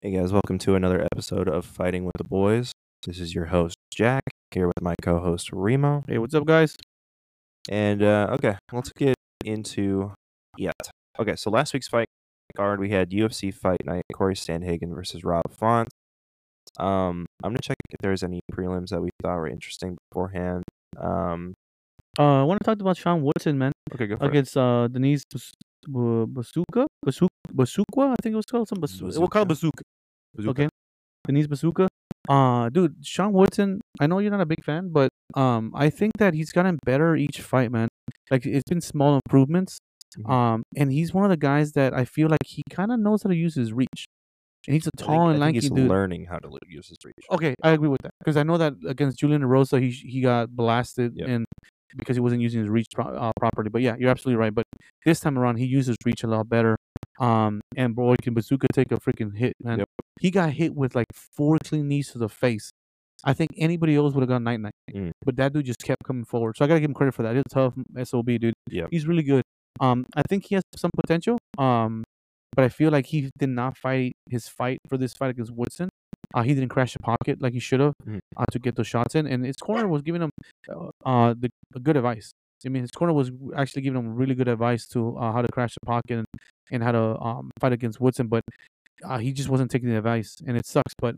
Hey guys, welcome to another episode of Fighting with the Boys. This is your host Jack here with my co-host Remo. Hey, what's up, guys? And uh, okay, let's get into yeah. Okay, so last week's fight card we had UFC Fight Night Cory Sandhagen versus Rob Font. Um, I'm gonna check if there's any prelims that we thought were interesting beforehand. Um, Uh, I want to talk about Sean Woodson, man, okay, go for it. against uh Denise Bu- Basuka, Basuka, I think it was called some Basuka. We'll call it Basuka. Bazooka. Okay, Denise Basuka. Uh, dude, Sean Woodson. I know you're not a big fan, but um, I think that he's gotten better each fight, man. Like it's been small improvements. Mhm. Um, and he's one of the guys that I feel like he kind of knows how to use his reach. And he's a tall I and think lanky he's dude. learning how to use his reach. Okay, I agree with that because I know that against Julian Erosa, he he got blasted Yep. and because he wasn't using his reach pro- uh, properly. But yeah, you're absolutely right. But this time around, he uses reach a lot better. Um, and boy, can Bazooka take a freaking hit, man. Yep. He got hit with like four clean knees to the face. I think anybody else would have gone night night, Mm. but that dude just kept coming forward. So I gotta give him credit for that. He's a tough sob, dude. Yep. He's really good. Um, I think he has some potential. Um, but I feel like he did not fight his fight for this fight against Woodson. Uh, he didn't crash the pocket like he should have Mhm. uh, to get those shots in, and his corner was giving him uh, uh the good advice. I mean, his corner was actually giving him really good advice to uh, how to crash the pocket and, and how to um, fight against Woodson, but uh, he just wasn't taking the advice, and it sucks. But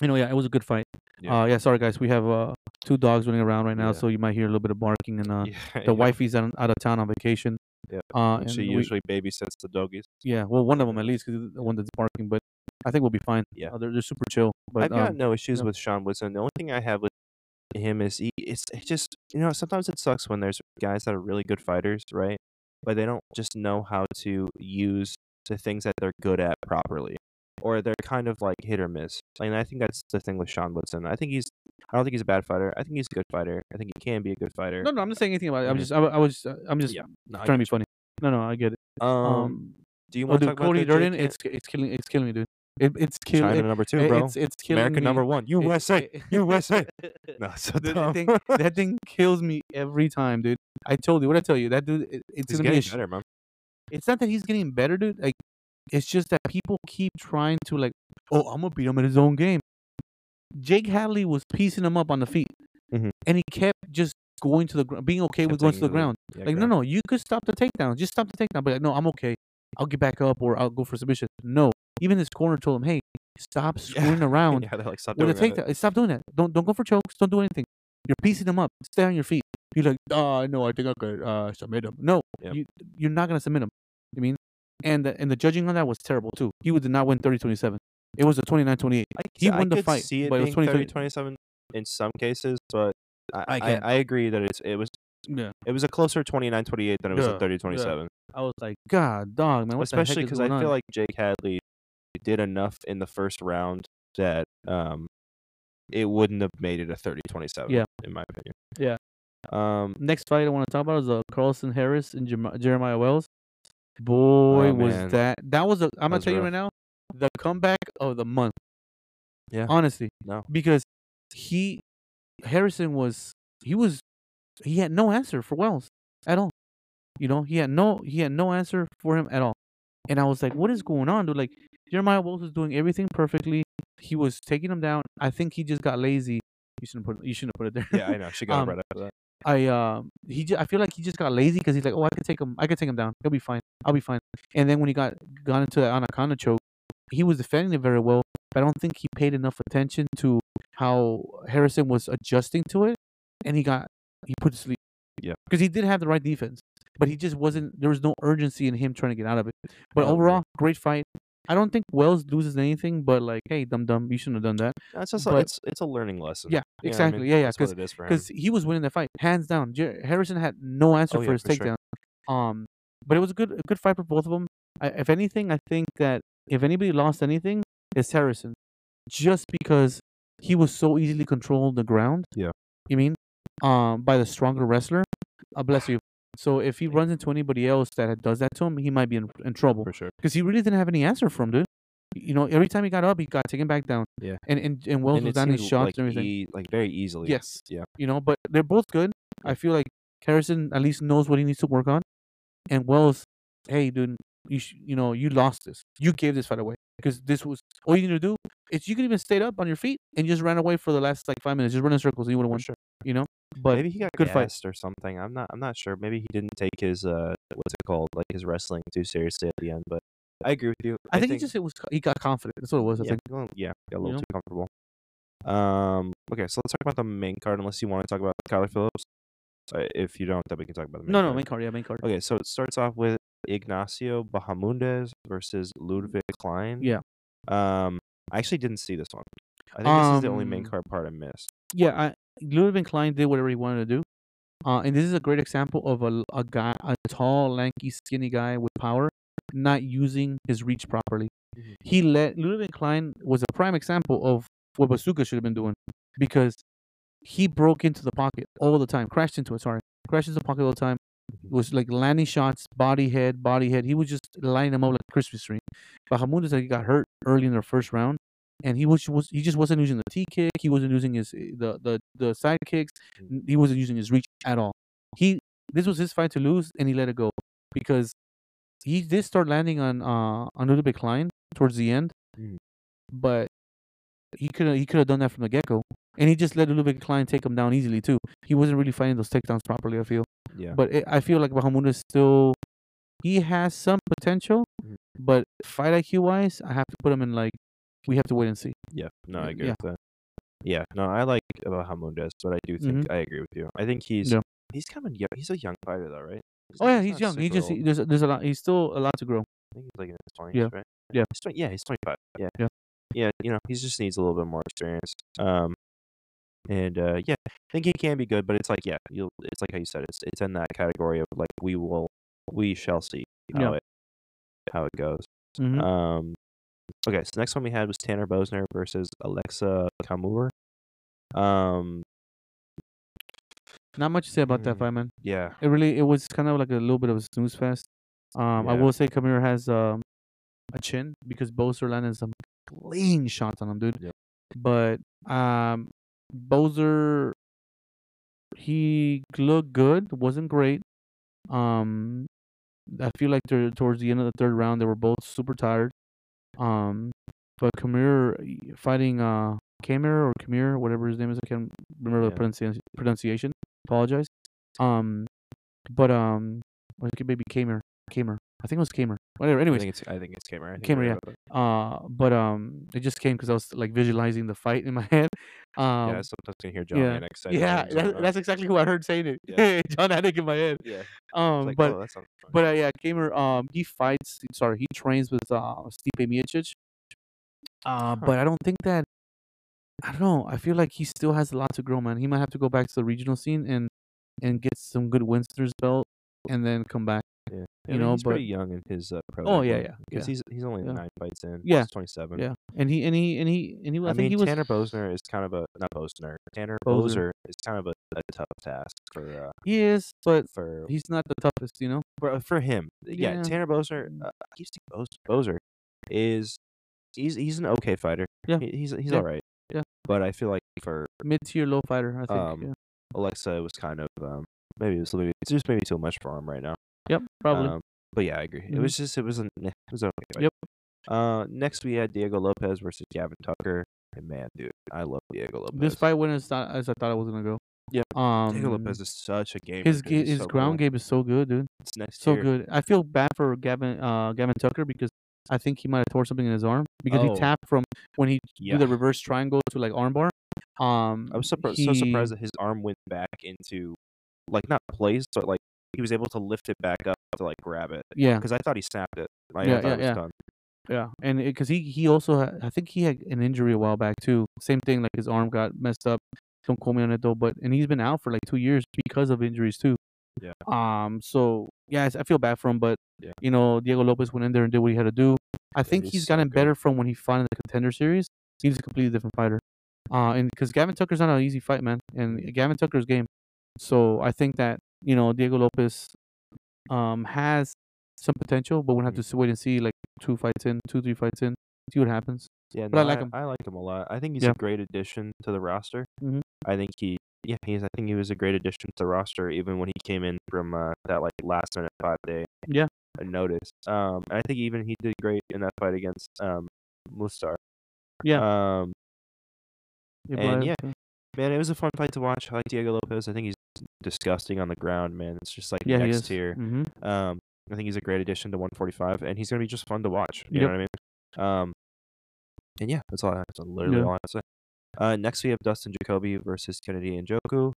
you know, yeah, it was a good fight. Yeah. Uh, yeah, sorry guys, we have uh two dogs running around right now, Yeah. so you might hear a little bit of barking, and uh, Yeah, the yeah. wifey's out, out of town on vacation. Yep. Uh, And she and we- usually babysits the doggies. yeah, well, one of them at least, 'cause it's the one that's barking, but I think we'll be fine. Yeah. uh, they're they're super chill. But I've got um, no issues with Sean Woodson. The only thing I have with him is he it's it just you know sometimes it sucks when there's guys that are really good fighters, right? But they don't just know how to use the things that they're good at properly, or they're kind of like hit or miss. And I think that's the thing with Sean Woodson. I think he's I don't think he's a bad fighter. I think he's a good fighter. I think he can be a good fighter. no, no, I'm not saying anything about it. I'm just, I, I was, uh, I'm just Yeah, no, trying to be funny. No, no, I get it. Um, Um, do you oh, want to dude, talk Cody about Durden, it's it's killing, it's killing me, dude. It, it's killing. China number two, bro? It's it's killing American me. number one, USA, it- USA. No, so that dumb. thing, that thing kills me every time, dude. I told you what I tell you. That dude, it, it's he's gonna be a getting sh- better, man. it's not that he's getting better, dude. Like, it's just that people keep trying to like, oh, I'm gonna beat him at his own game. Jake Hadley was piecing him up on the feet, Mhm. and he kept just going to the ground, being okay with going to the ground. yeah, like, no, no, you could stop the takedown. Just stop the takedown. But like, no, I'm okay. I'll get back up, or I'll go for submission. No, even his corner told him, hey, stop screwing around Yeah, they're like stop doing that. Stop doing that. Don't don't go for chokes. Don't do anything. You're piecing him up. Stay on your feet. You're like, oh, no, I think I could uh, submit him. No, Yep. you you're not gonna submit him. You mean? And the, and the judging on that was terrible too. He would did not win 30-27. It was a 29-28. I, He I won the fight, see it but it was being 20, 30, 27 in some cases, but I, I I. I, agree that it's it was Yeah. it was a closer 29-28 than it was Yeah, a 30-27. I was like, God, dog, man. Especially because because I feel like Jake Hadley did enough in the first round that um it wouldn't have made it a 30-27 Yeah. in my opinion. Yeah. Um next fight I want to talk about is uh, Carlston Harris and Jerem- Jeremiah Wells. Boy, Oh, was that that was a I'm gonna was tell you right now, the comeback of the month. Yeah. Honestly. No. Because he Harrison was he was he had no answer for Wells at all. You know, he had no he had no answer for him at all. And I was like, what is going on, dude? Like Jeremiah Wells was doing everything perfectly. He was taking him down. I think he just got lazy. You shouldn't put you shouldn't have put it there. yeah, I know. She got Um, right after that. I um he ju- I feel like he just got lazy because he's like, oh, I can take him, I can take him down. He'll be fine. I'll be fine. And then when he got got into the anaconda choke, he was defending it very well, but I don't think he paid enough attention to how Harrison was adjusting to it, and he got he put to sleep. Yeah. because he did have the right defense, but he just wasn't. There was no urgency in him trying to get out of it. But overall, great fight. I don't think Wells loses anything, but like, hey, dum dum, you shouldn't have done that. That's just but- like, it's it's a learning lesson. Yeah, You know I exactly. mean? Yeah, yeah. Because because he was winning the fight hands down. Jer- Harrison had no answer Oh, for yeah, his for sure. takedown. Um, but it was a good a good fight for both of them. I, if anything, I think that if anybody lost anything, it's Harrison, just because he was so easily controlled the ground. Yeah. you mean, um, by the stronger wrestler. Uh, bless you. So if he runs into anybody else that does that to him, he might be in, in trouble for sure. because he really didn't have any answer for him, dude. You know, every time he got up, he got taken back down. Yeah. and and, and Wells and was down his shots like and everything. e- like very easily. Yes. Yeah. You know, but they're both good. I feel like Harrison at least knows what he needs to work on, and Wells, hey, dude, you sh- you know you lost this. You gave this fight away. because this was all you need to do. Is you can even stay up on your feet and just ran away for the last like five minutes, just run in circles, and you would have won. sure. You know, but Maybe he got good fight. or something. I'm not. I'm not sure. Maybe he didn't take his uh, what's it called, like his wrestling too seriously at the end. But I agree with you. I, think, he just it was he got confident. That's what it was. I yeah, think. yeah, got a little know? too comfortable. Um. Okay, so let's talk about the main card. Unless you want to talk about Kyler Phillips, uh, if you don't, then we can talk about the main No, no, main card. Yeah, main card. Okay, so it starts off with Ignacio Bahamondes versus Ludwig Klein. Yeah. Um, I actually didn't see this one. I think this is the only main Um, card part I missed. Yeah, I, Ludwig Klein did whatever he wanted to do. Uh, and this is a great example of a, a guy, a tall, lanky, skinny guy with power, not using his reach properly. Mhm. He let Ludwig Klein was a prime example of what Basuka should have been doing because he broke into the pocket all the time, crashed into it. Sorry, crashed into the pocket all the time. Mhm. Was like landing shots, body head, body head. He was just lining them up like a Christmas tree. But Hamoud like, he got hurt early in the first round, and he was, was he just wasn't using the T kick. He wasn't using his the the the side kicks. Mm. He wasn't using his reach at all. He this was his fight to lose, and he let it go because he did start landing on uh on Ludwig Klein towards the end, Mm. but he could he could have done that from the get go, and he just let Ludwig Klein take him down easily too. He wasn't really fighting those takedowns properly. I feel, Yeah. but it, I feel like Bahamoud is still he has some potential, Mhm. but fight IQ wise, I have to put him in like we have to wait and see. Yeah, no, I agree yeah. with that. Yeah, no, I like Bahamondes, but I do think I agree with you. I think he's Yeah. he's kind of young. He's a young fighter though, right? Oh yeah, not he's young. He just he, there's there's a lot. He's still a lot to grow. I think he's like in his twenties, Yeah. right? Yeah. He's 20, yeah, he's twenty five. Yeah. Yeah. Yeah, you know, he just needs a little bit more experience. Um, and uh, yeah, I think he can be good, but it's like yeah, you'll. It's like how you said, it's it's in that category of like we will, we shall see how Yeah. it how it goes. Mhm. Um, okay, so next one we had was Tanner Bosner versus Aleksa Camur. Um, Not much to say about that Mm. fight, man. yeah, It really it was kind of like a little bit of a snooze fest. Um, I will say Kamir has um a chin because Boser landed some clean shots on him, dude. Yep. But um, Boser he looked good, wasn't great. Um, I feel like towards the end of the third round, they were both super tired. Um, but Kamir fighting uh Kamir or Kamir, whatever his name is, I can't remember Yeah. the pronunciation. Pronunciation. Apologize. Um, but um, or it could maybe Kamer. Kamer. I think it was Kamer. Whatever. I Anyways, think it's I think it's Cameron. I think you're yeah. uh, but um, it just came because I was like visualizing the fight in my head. Um, yeah, sometimes can hear Jon yeah. Anik saying yeah, that, that. that's exactly who I heard saying it. Yeah. Jon Anik in my head. yeah. Um, like, but oh, that sounds fun. but uh, yeah, Kamer um he fights. Sorry, he trains with uh Stipe Miocic. Uh, but I don't think that. I don't know. I feel like he still has a lot to grow, man. He might have to go back to the regional scene and and get some good wins under his belt, and then come back. Yeah. you I mean, know, he's pretty young in his uh, pro. Oh, yeah, yeah, Because yeah. he's he's only Yeah. nine fights in. Yeah. Twenty seven. Yeah, and he and he and he and he. I, I, think mean, he was. Tanner Bosner is kind of a not Bosner. Tanner. Boser is kind of a, a tough task for uh, he is, but for he's not the toughest, you know. for, for him. Yeah, Yeah. Tanner Boser. Uh, I keep saying Boser. Boser is he's he's an okay fighter. Yeah. He- he's he's Yeah. all right. Yeah. But I feel like for Mid tier low fighter, I think. Um, yeah. Aleksa, was kind of um, maybe it was maybe it's just maybe too much for him right now. Yep, probably. Um, but yeah, I agree. It Mhm. was just it was an it was okay. Yep. Uh, next we had Diego Lopes versus Gavin Tucker. And man, dude, I love Diego Lopes. this fight went as, not, as I thought it was gonna go. Yeah, Um, Diego Lopes is such a game. his dude. his so ground game is so good, dude. It's next So year. good. I feel bad for Gavin uh Gavin Tucker because I think he might have tore something in his arm because Oh. he tapped from when he Yeah, do the reverse triangle to like armbar. Um, I was surpri- so surprised that his arm went back into like not place, but like he was able to lift it back up to like grab it Yeah, because I thought he snapped it. Like, Yeah, I yeah, it was yeah. done. yeah, and because he he also had, I think he had an injury a while back too. Same thing, like his arm got messed up. Don't quote me on it though, but and he's been out for like two years because of injuries too. Yeah. Um. So yeah, I feel bad for him, but Yeah. you know, Diego Lopes went in there and did what he had to do. I think he's he's so gotten good. better from when he fought in the contender series. He's a completely different fighter. Uh, and because Gavin Tucker's not an easy fight, man, and Gavin Tucker's game. So I think that you know Diego Lopes, um, has some potential, but we'll have to wait and see like two fights in, two three fights in, see what happens. Yeah, But I no, like him. I like him a lot. I think he's Yeah. a great addition to the roster. Mhm. I think he, yeah, he's. I think he was a great addition to the roster, even when he came in from uh, that like last minute five day Yeah. notice. Um, I think even he did great in that fight against um Movsar. Yeah. Um, Yeah, and yeah. Man, it was a fun fight to watch. I like Diego Lopes. I think he's disgusting on the ground, man. It's just like yeah, next tier. Mm-hmm. Um, I think he's a great addition to 145, and he's gonna be just fun to watch. You Yep. know what I mean? Um, and yeah, that's all. I, have. that's literally Yeah. all I have to say. Uh, next we have Dustin Jacoby versus Kennedy and Joku.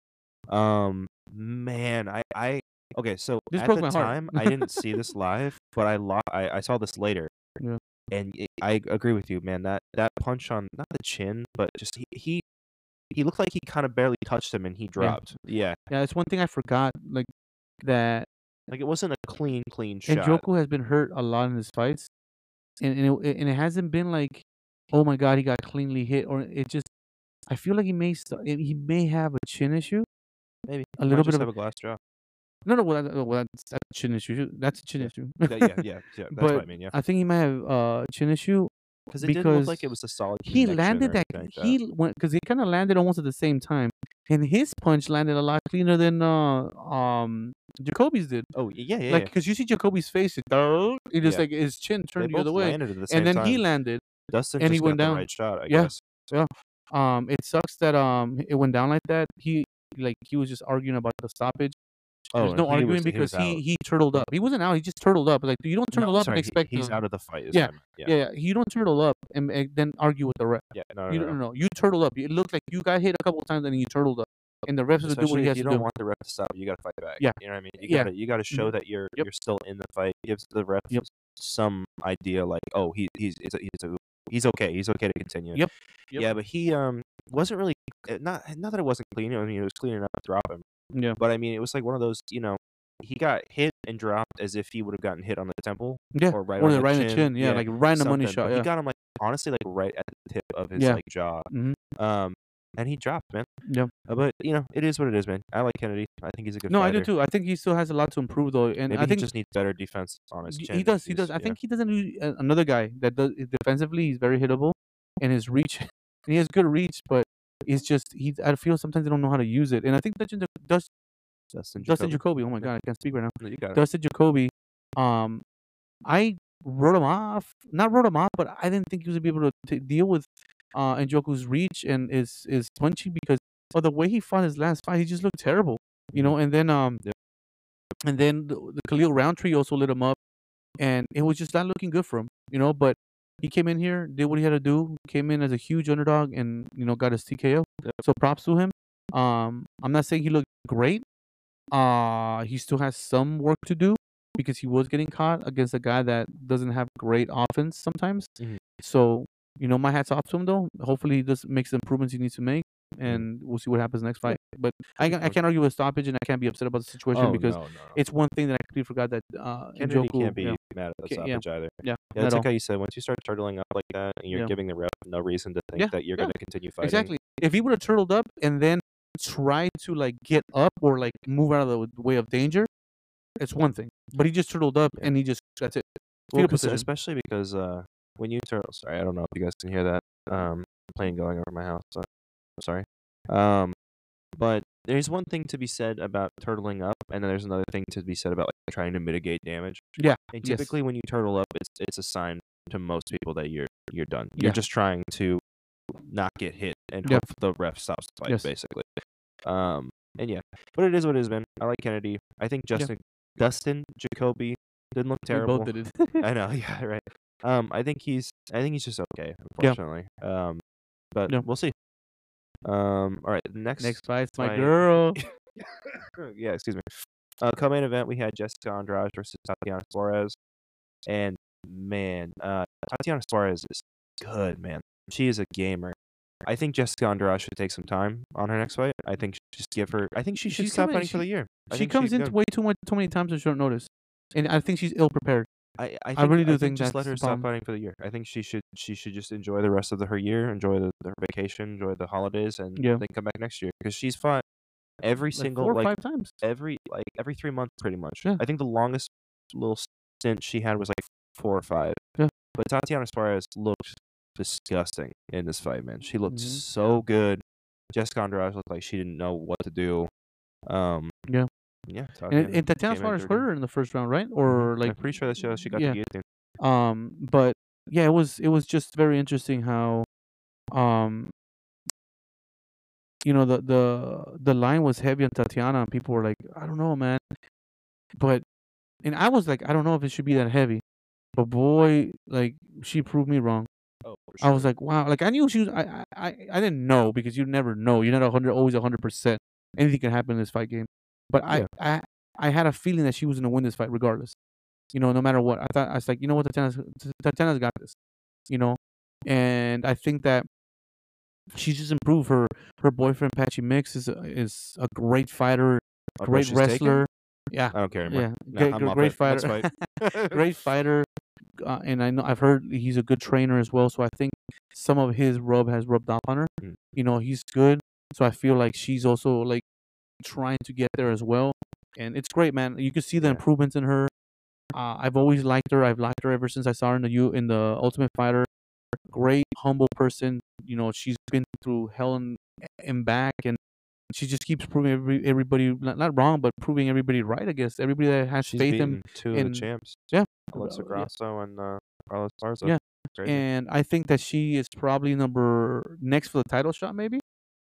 Um, man, I, I okay. So This at broke the my heart. time, I didn't see this live, but I lo- I, I saw this later. Yeah. And it, I agree with you, man. That that punch on not the chin, but just he he, he looked like he kind of barely touched him, and he dropped. Yeah, Yeah, it's one thing I forgot. Like that like it wasn't a clean clean shot. And Joku has been hurt a lot in his fights, and and it, and it hasn't been like, oh my god, he got cleanly hit, or it just. I feel like he may st- he may have a chin issue. Maybe a Might little just bit of have a glass jaw. No, no, well, that, well that's, that's a chin issue. That's a chin issue. yeah, yeah, yeah, yeah. That's what I mean. Yeah, I think he might have uh chin issue. Because it didn't look like it was a solid. He landed that like he went because he kind of landed almost at the same time, and his punch landed a lot cleaner than uh um Jacoby's did. Oh yeah, yeah, Like yeah. because you see Jacoby's face, it, it just Yeah. like his chin turned the other way, the and then time. he landed. Dustin and he went down. right shot. I Yeah. guess. Um, it sucks that um it went down like that. He like he was just arguing about the stoppage. Oh, There's no he arguing was- because was he he turtled up. He wasn't out. He just turtled up. Like you don't turtle No, up sorry, and he- expect he's to- out of the fight. Yeah, what I meant. yeah, Yeah, yeah, you don't turtle up and, and then argue with the ref. yeah. No, no, You no, don't no. You turtle up. It looked like you got hit a couple times and you turtled up, and the refs do what he has you to don't don't want the ref to stop, you got to fight back. Yeah. you know what I mean. You Yeah. gotta you gotta show Mhm. that you're Yep. you're still in the fight. Gives the ref Yep. some idea like, oh, he he's he's he's, a, he's okay. He's okay to continue. Yep. Yep. Yeah, but he um wasn't really uh, not not that it wasn't clean. I mean, it was clean enough to drop him. Yeah, But I mean, it was like one of those. You know, he got hit and dropped as if he would have gotten hit on the temple yeah. or right Or on the right in the chin. chin. Yeah, Yeah, like right in the money shot. Yeah. He got him like honestly like right at the tip of his Yeah. like jaw. Mhm. Um, and he dropped, man. Yeah. Uh, but you know, it is what it is, man. I like Kennedy. I think he's a good. No, I do too. I think he still has a lot to improve though, and Maybe I think he just needs better defense on his chin. he does. He does. I yeah. think he doesn't. need a- Another guy that does defensively, he's very hittable, and his reach, he has good reach, but it's just he. I feel sometimes they don't know how to use it, and I think Dustin Dustin, Dustin Dustin Jacoby. Oh my god, I can't speak right now. No, You got it. Dustin Jacoby, um, I wrote him off. Not wrote him off, but I didn't think he was gonna be able to t- deal with uh Njoku's reach and his his punching because of the way he fought his last fight. He just looked terrible, you know. And then um, Yep. and then the, the Khalil Rountree also lit him up, and it was just not looking good for him, you know. But he came in here, did what he had to do, came in as a huge underdog, and you know got his TKO. So props to him. Um, I'm not saying he looked great. Uh, he still has some work to do because he was getting caught against a guy that doesn't have great offense sometimes. Mhm. So you know, my hats off to him though. Hopefully, he just makes the improvements he needs to make, Mm-hmm. And we'll see what happens next fight. But I, I can't argue with stoppage, and I can't be upset about the situation Oh, because no, no, it's one thing that I completely forgot that uh, Kennedy Njoku- can't be yeah, mad at the Ca- yeah. stoppage either. yeah, Yeah, all. like how you said. Once you start turtling up like that, and you're Yeah. giving the ref no reason to think that you're going to continue fighting. Exactly. If he would have turtled up and then tried to like get up or like move out of the way of danger, it's one thing. But he just turtled up and he just that's it. Well, especially because uh, when you turtle, sorry, I don't know if you guys can hear that um, plane going over my house. So, sorry. Um, but there's one thing to be said about turtling up, and then there's another thing to be said about like trying to mitigate damage. Yeah, And yes. typically, when you turtle up, it's it's a sign to most people that you're you're done. You're Yeah. just trying to not get hit and Yep. hope the ref stops the fight, Yes. basically. Um, and yeah, but it is what it is, man. I like Kennedy. I think Yeah. Justin Dustin Jacoby didn't look We terrible. both did it. I know, yeah, right. Um, I think he's, I think he's just okay, Yeah. unfortunately. Um, but Yeah. we'll see. Um, all right, next, Next fight's my fight- girl. yeah, excuse me. Uh, co-main event we had Jessica Andrade versus Tatiana Suarez, and man, uh, Tatiana Suarez is good, man. She is a gamer. I think Jessica Andrade should take some time on her next fight. I think just give her. I think she should She's stop coming- fighting for the year. I She comes in good. way too much, too many times on short notice, and I think she's ill prepared. I, I, think, really do I think just let her stop fighting for the year. I think she should she should just enjoy the rest of the, her year, enjoy the, her vacation, enjoy the holidays, and Yeah. then come back next year because she's fought every Like single four or like five times. every like every three months pretty much. Yeah. I think the longest little stint she had was like four or five. Yeah. But Tatiana Suarez looked disgusting in this fight, man. She looked Mhm. so good. Jessica Andrade looked like she didn't know what to do. Um. Yeah. Yeah. And, and Tatiana Suarez hurt her in the first round, right? Mhm. Or I'm like, pretty sure that she, she got yeah. guillotine. um, but yeah, it was it was just very interesting how, um, you know the the the line was heavy on Tatiana, and people were like, I don't know, man, but and I was like, I don't know if it should be that heavy, but boy, like she proved me wrong. Oh, for I was like, wow, like I knew she was. I I I I didn't know because you never know. You're not a hundred, always a hundred percent. Anything can happen in this fight game, but I Yeah. I I had a feeling that she was gonna win this fight regardless. You know, no matter what. I thought I was like, you know what, Tatiana's Tatiana's got this. You know, and I think that she's just improved. Her her boyfriend Patchy Mix is a, is a great fighter, Oh, great she's taken? wrestler. Yeah, I don't care anymore. yeah, Nah, great, I'm great, off great it. Next fighter. fight. great fighter, uh, and I know I've heard he's a good trainer as well. So I think some of his rub has rubbed off on her. Mm. You know, he's good. So I feel like she's also like trying to get there as well, and it's great, man. You can see the improvements in her. Uh, I've always liked her. I've liked her ever since I saw her in the U in the Ultimate Fighter. Great, humble person. You know, she's been through hell and, and back, and she just keeps proving every, everybody not, not wrong, but proving everybody right. I guess everybody that has She's faith in two in- of the champs. yeah, Alexa uh, yeah. Grasso and uh, Carlos Garza. Yeah. Crazy. and I think that she is probably number next for the title shot, maybe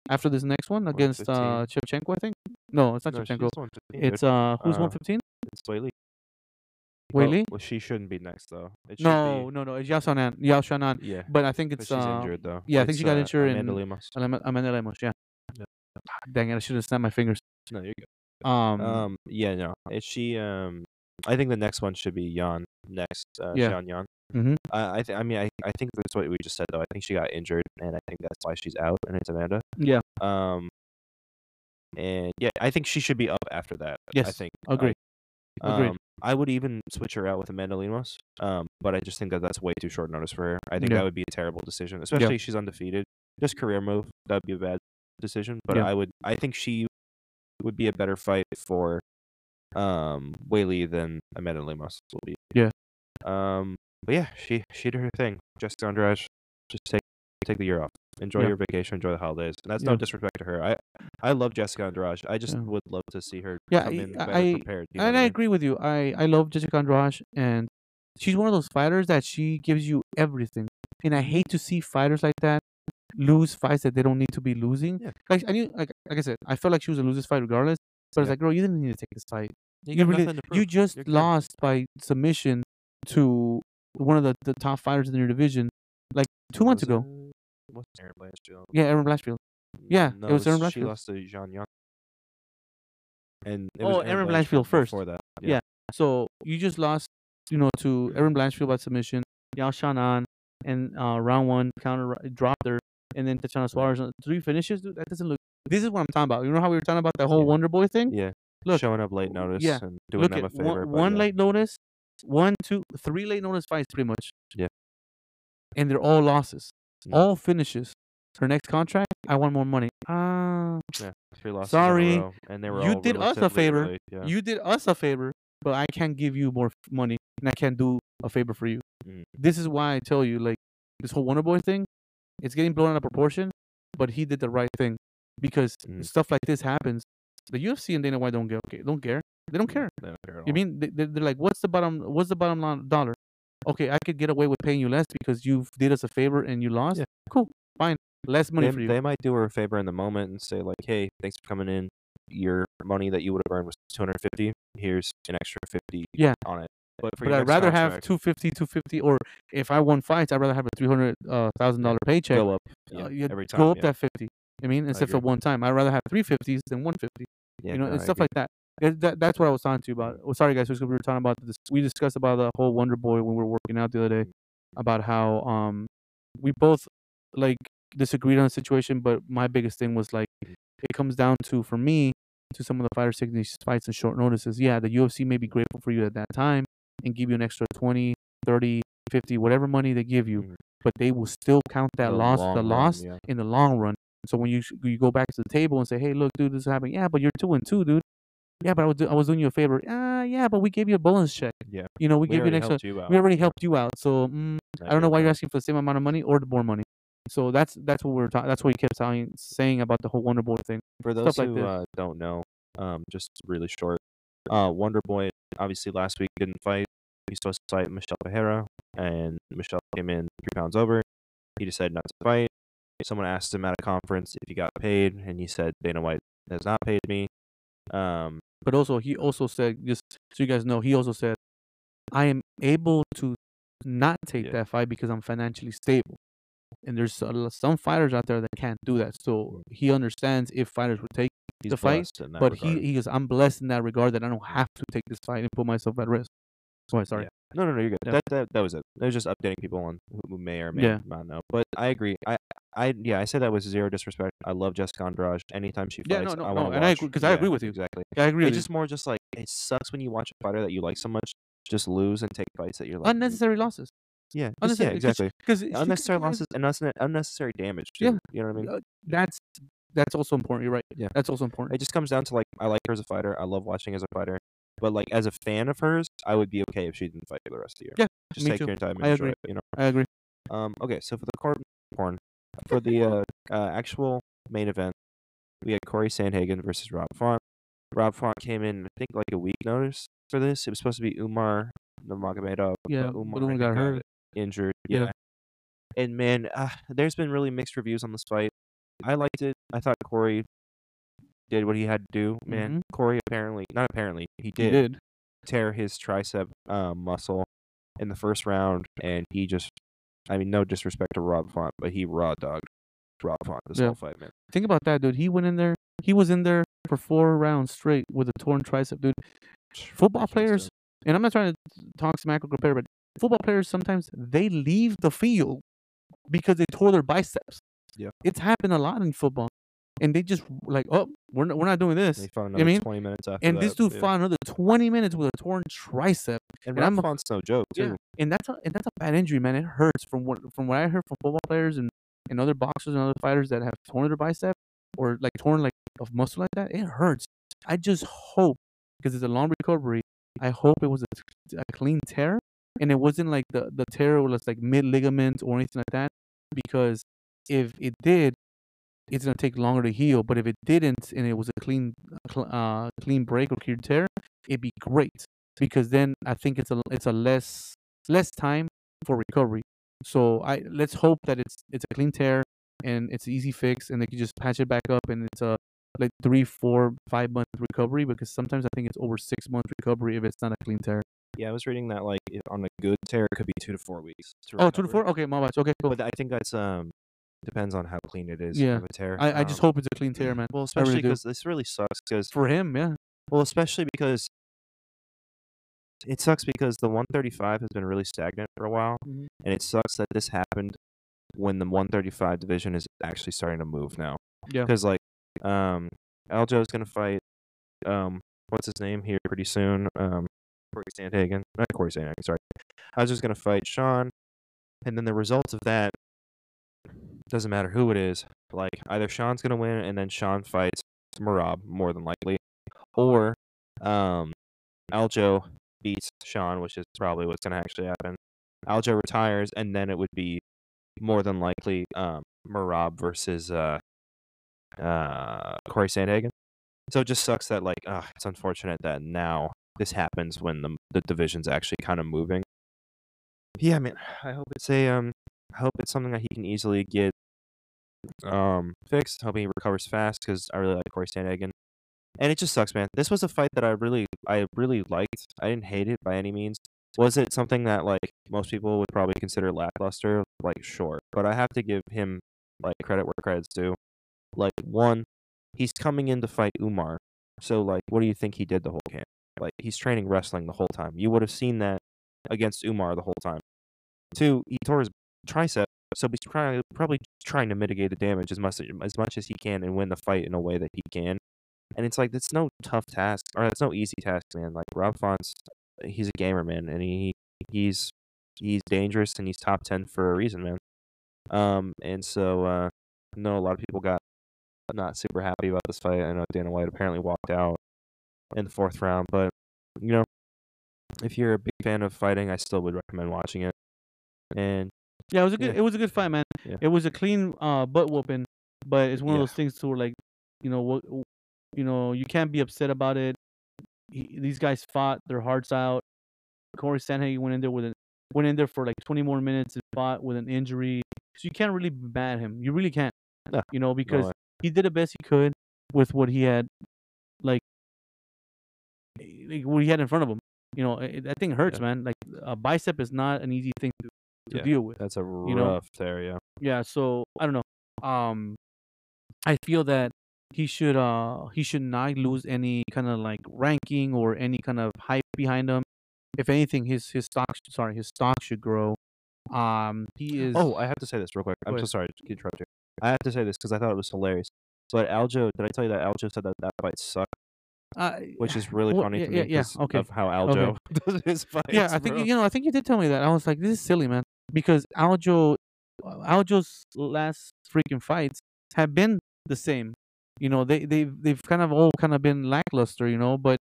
after this next one against uh 115. Shevchenko. I think no, it's not No. 115, It's uh who's Uh, one fifteen? It's Weili. Wei Well- Well, she shouldn't be next though. It No, be, no, no. It's. Yao Shannan. Yeah, But I think but it's she's uh, injured though. yeah, I think It's, she got uh, injured Amanda in- Lemos. Ama- Amanda Lemos. Yeah. Yeah. Ah, Dang it! I should have snapped my fingers. No, you're good. Um. Um, yeah, no. Is she? Um, I think the next one should be Yan. Next, uh, Yeah. Xian Yan. Mhm. I, I, th- I mean, I, I think that's what we just said though. I think she got injured, and I think that's why she's out, and it's Amanda. Yeah. Um, and yeah, I think she should be up after that. Yes. I think. I, Agreed. um, I would even switch her out with Amanda Lemos. Um, but I just think that that's way too short notice for her. I think Yeah. that would be a terrible decision, especially if she's undefeated. Just career move. That'd be a bad decision. But Yeah. I would. I think she would be a better fight for um Weili than Amanda Lemos will be. Yeah. Um. But yeah, she she did her thing. Jessica Andrade, just take take the year off. Enjoy Yeah. your vacation. Enjoy the holidays. And that's no disrespect to her. I I love Jessica Andrade. I just Yeah. would love to see her Yeah, come I- in better I- prepared. you know and I mean? agree with you. I I love Jessica Andrade, and she's one of those fighters that she gives you everything. And I hate to see fighters like that lose fights that they don't need to be losing. Yeah. Like I knew, like like I said, I felt like she was a lose this fight regardless. But it's Yeah. like, girl, you didn't need to take this fight. You, You really, you just You're lost by submission to one of the, the top fighters in your division, like two months Was ago. it- What's Erin Blanchfield? Yeah, Erin Blanchfield. Yeah, no, it was Erin She Blanchfield. lost to Jean Young. And it Oh, was Erin Blanchfield first. Before that, Yeah. So you just lost, you know, to. Erin Blanchfield by submission, Yao Shannon, and uh, round one counter dropped her, and then Tatiana Suarez on three finishes. Dude, that doesn't look. This is what I'm talking about. You know how we were talking about that whole Yeah. Wonder Boy thing? Yeah, Look, showing up late notice yeah, and doing Look them at a favor. one, one yeah. late notice, one, two, three late notice fights, pretty much. Yeah. And they're all losses, Mm. all finishes. Her next contract, I want more money. Ah, Yeah, Sorry, in a row, and they were you did us a favor. Yeah. you did us a favor, but I can't give you more money, and I can't do a favor for you. Mm. This is why I tell you, like, this whole Wonder Boy thing, it's getting blown out of proportion, but he did the right thing because Mm. stuff like this happens. The UFC and Dana White don't get okay, don't care. They don't care. They don't care at You mean they, they're they're like, what's the bottom? What's the bottom line dollar? Okay, I could get away with paying you less because you did us a favor and you lost. Yeah. Cool, fine, less money they, for you. they might do her a favor in the moment and say like, "Hey, thanks for coming in. Your money that you would have earned was 250. Here's an extra 50 Yeah. on it." But for but I'd next rather have contract, 250, 250, or if I won fights, I'd rather have a three hundred uh, thousand dollar paycheck. go up uh, yeah, you every time. go up yeah. that 50. I mean, instead for one time, I'd rather have three fifties than one fifty. Yeah, you know, no, and I stuff agree. like that. That- that- That's what I was talking to you about. Oh, sorry, guys, we were talking about this. We discussed about the whole Wonder Boy when we were working out the other day, about how um we both like disagreed on the situation, but my biggest thing was like it comes down to for me to some of the fighters taking these fights and short notices. Yeah, the UFC may be grateful for you at that time and give you an extra 20, 30, 50, whatever money they give you, Mhm. but they will still count that The loss, the run, loss yeah. in the long run. So when you you go back to the table and say, "Hey, look, dude, this is happening." Yeah, but you're two and two, dude. Yeah, but I was do- I was doing you a favor. Ah, yeah, but we gave you a bonus check. Yeah, You know, we, we gave you an extra. you. We already helped you out. So mm, I don't know why you're asking for the same amount of money or the more money. So that's that's what we we're talking. That's what he kept telling, saying about the whole Wonder Boy thing. For those like who this. uh, don't know, um, just really short, uh, Wonder Boy obviously last week didn't fight. he's supposed to fight Michel Pereira, and Michel came in three pounds over. He decided not to fight. Someone asked him at a conference if he got paid, and he said Dana White has not paid me. Um, But also, he also said, just so you guys know, he also said, I am able to not take Yeah. that fight because I'm financially stable. And there's some fighters out there that can't do that. So mm. he understands if fighters would take, he's The fight, blessed in that but regard. he, he goes, I'm blessed in that regard that I don't have to take this fight and put myself at risk. Sorry, sorry. Yeah. No, no, no, you're good. Yeah. That, that that was it. It was just updating people on who, who may or may Yeah. not know. But I agree. I, I, yeah, I said that was zero disrespect. I love Jessica Andrade. Anytime she Yeah, fights, no, no, I no, want to and I agree- 'cause I agree with you. Exactly. Yeah, I agree It's with you. just more just like it sucks when you watch a fighter that you like so much just lose and take fights that you're like Unnecessary losses. Yeah, just, yeah, Unnecessary- exactly. 'cause she- Unnecessary losses and unnecessary, unnecessary damage. Too, Yeah. you know what I mean. uh, That's that's also important. You're right. Yeah. That's also important. It just comes down to like I like her as a fighter. I love watching her as a fighter. But like as a fan of hers, I would be okay if she didn't fight for the rest of the year. Yeah, just me take too. your time and I enjoy agree. it. You know. I agree. Um. Okay. So for the court porn, for the uh, uh actual main event, we had Cory Sandhagen versus Rob Font. Rob Font came in, I think, like a week notice for this. It was supposed to be Umar Nurmagomedov. Yeah, but but Umar, I got hurt. injured. Yeah. Yeah. And man, uh, there's been really mixed reviews on this fight. I liked it. I thought Cory did what he had to do. Man, Mhm. Cory apparently, not apparently, he He did, did. tear his tricep um, muscle in the first round, and he just, I mean, no disrespect to Rob Font, but he raw dogged Rob Font this Yeah. whole fight, man. Think about that, dude. He went in there. He was in there for four rounds straight with a torn tricep, dude. Football players, and I'm not trying to talk smack or compare, but football players sometimes they leave the field because they tore their biceps. Yeah. It's happened a lot in football, and they just like, oh, we're not, we're not doing this. They I another mean, 20 minutes after And that. this dude yeah. fought another 20 minutes with a torn tricep. And and I'm a- Font's no joke, too. and that's a and that's a bad injury, man. It hurts from what from what I heard from football players and, and other boxers and other fighters that have torn their bicep or like torn like of muscle like that. It hurts. I just hope because it's a long recovery. I hope it was a, a clean tear and it wasn't like the the tear was like mid ligament or anything like that. Because if it did, it's gonna take longer to heal. But if it didn't and it was a clean uh clean break or clear tear, it'd be great because then I think it's a it's a less less time for recovery. So I let's hope that it's it's a clean tear and it's an easy fix and they can just patch it back up and it's a like three, four, five month recovery because sometimes I think it's over six month recovery if it's not a clean tear. Yeah, I was reading that, like, if on a good tear, it could be two to four weeks. To Oh, two to four? Okay, my bad. Okay, cool. But I think that's, um, depends on how clean it is Yeah. of a tear. I, I just Um, hope it's a clean tear, man. Well, especially really do. because this really sucks. Because For him, yeah. well, especially because it sucks because the 135 has been really stagnant for a while, Mhm. and it sucks that this happened when the 135 division is actually starting to move now. Yeah. Because like, um, Aljo's gonna fight, um, what's his name here pretty soon. Um, Cory Sandhagen, not Cory Sandhagen. Sorry, Aljo's gonna fight Sean, and then the results of that doesn't matter who it is. Like either Sean's gonna win, and then Sean fights Merab more than likely, or um, Aljo beats Sean, which is probably what's gonna actually happen. Aljo retires, and then it would be more than likely um, Merab versus uh, uh, Cory Sandhagen. So it just sucks that like uh, it's unfortunate that now this happens when the the division's actually kind of moving. Yeah, man. I hope it's a um. I hope it's something that he can easily get um fixed. Hope he recovers fast because I really like Cory Sandhagen. And it just sucks, man. This was a fight that I really, I really liked. I didn't hate it by any means. Was it something that like most people would probably consider lackluster? Like, sure, but I have to give him like credit where credit's due. Like, one, he's coming in to fight Umar. So, like, what do you think he did the whole camp? Like, he's training wrestling the whole time. You would have seen that against Umar the whole time. Two, he tore his tricep, so he's trying, probably trying to mitigate the damage as much as much as he can and win the fight in a way that he can. And it's like it's no tough task, or it's no easy task, man. Like Rob Font's, he's a gamer, man, and he he's he's dangerous and he's top ten for a reason, man. Um, and so uh, I know a lot of people got not super happy about this fight. I know Dana White apparently walked out in the fourth round, but you know, if you're a big fan of fighting, I still would recommend watching it. And Yeah, it was a good Yeah. it was a good fight, man. Yeah. It was a clean uh butt whooping, but it's one of those things to where like, you know what, you know you can't be upset about it. He, these guys fought their hearts out, Cory Sandhagen went in there with a went in there for like 20 more minutes and fought with an injury. So you can't really be mad at him. You really can't. No, You know, because way. he did the best he could with what he had, like, like what he had in front of him. You know, that thing hurts, Yeah. man. Like a bicep is not an easy thing to, to Yeah. deal with. That's a you know, rough tear. Yeah. So I don't know. Um, I feel that he should uh he should not lose any kind of like ranking or any kind of hype behind him. If anything, his his stock sorry his stock should grow. Um, he is. Oh, I have to say this real quick. I'm so sorry to interrupt you. I have to say this because I thought it was hilarious. But Aljo, did I tell you that Aljo said that that fight sucked, uh, which is really well, funny yeah, to me yeah, yeah, okay. of how Aljo does his fights. yeah, I think bro. you know. I think you did tell me that. I was like, this is silly, man, because Aljo, Aljo's last freaking fights have been the same. You know, they they've they've kind of all kind of been lackluster. You know, but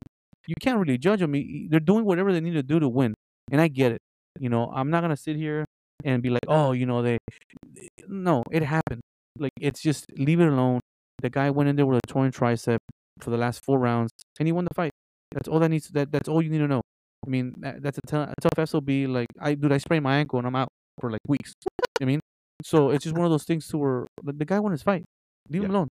you can't really judge them. They're doing whatever they need to do to win, and I get it. You know, I'm not gonna sit here and be like, oh, you know, they. No, it happened. Like it's just leave it alone. The guy went in there with a torn tricep for the last four rounds, and he won the fight. That's all that needs. That that's all you need to know. I mean, that, that's a, t- a tough SOB. Like, I dude, I sprained my ankle and I'm out for like weeks. I mean, so it's just one of those things to where the, the guy won his fight. Leave him alone.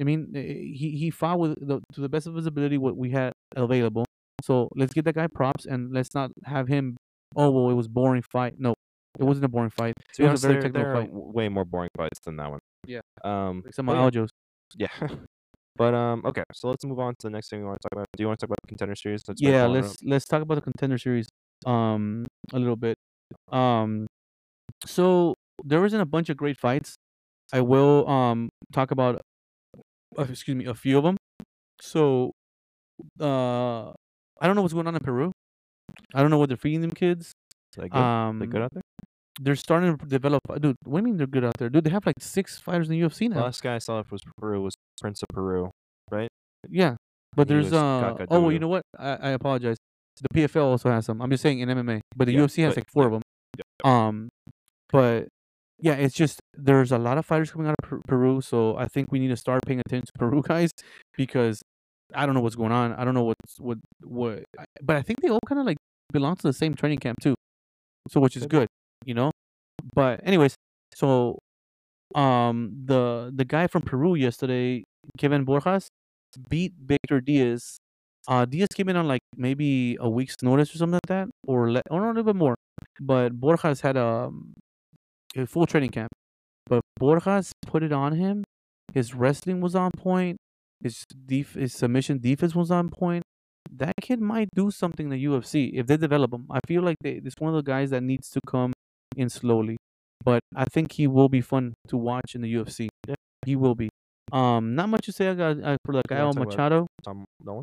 I mean, eh, he he fought with the, to the best of his ability what we had available. So let's give that guy props and let's not have him. Oh well, it was boring fight. No, it wasn't a boring fight. It honest, a very there, technical there are fight. way more boring fights than that one. Yeah. Um. Like some of yeah, Aljo's. yeah. but um. Okay. So let's move on to the next thing we want to talk about. Do you want to talk about the contender series? That's Yeah, let's let's talk about the contender series um a little bit. Um so there wasn't a bunch of great fights. I will um talk about uh, excuse me, a few of them. So uh I don't know what's going on in Peru. I don't know what they're feeding them kids. Is that good? Um they good out there? They're starting to develop dude, what do you mean they're good out there? Dude, they have like six fighters in the UFC The now. last guy I saw was Peru was Prince of Peru. Right? Yeah. But He there's uh oh well, you know what? I, I apologize. The PFL also has some. I'm just saying in MMA, but the Yeah, UFC has but- like four yeah, of them. Um, but yeah, it's just there's a lot of fighters coming out of Peru, so I think we need to start paying attention to Peru guys because I don't know what's going on. I don't know what's what what, but I think they all kind of like belong to the same training camp too, so which is good, you know. But anyways, so um the the guy from Peru yesterday, Kevin Borjas, beat Victor Diaz. Uh, Diaz came in on like maybe a week's notice or something like that, or le- or a little bit more. But Borjas had um, a full training camp. But Borjas put it on him. His wrestling was on point. His def- his submission defense was on point. That kid might do something in the UFC if they develop him. I feel like they, it's one of the guys that needs to come in slowly. But I think he will be fun to watch in the UFC. Yeah. He will be. Um, not much to say uh, uh, for the You Gael wanna talk about Machado. Tom? No,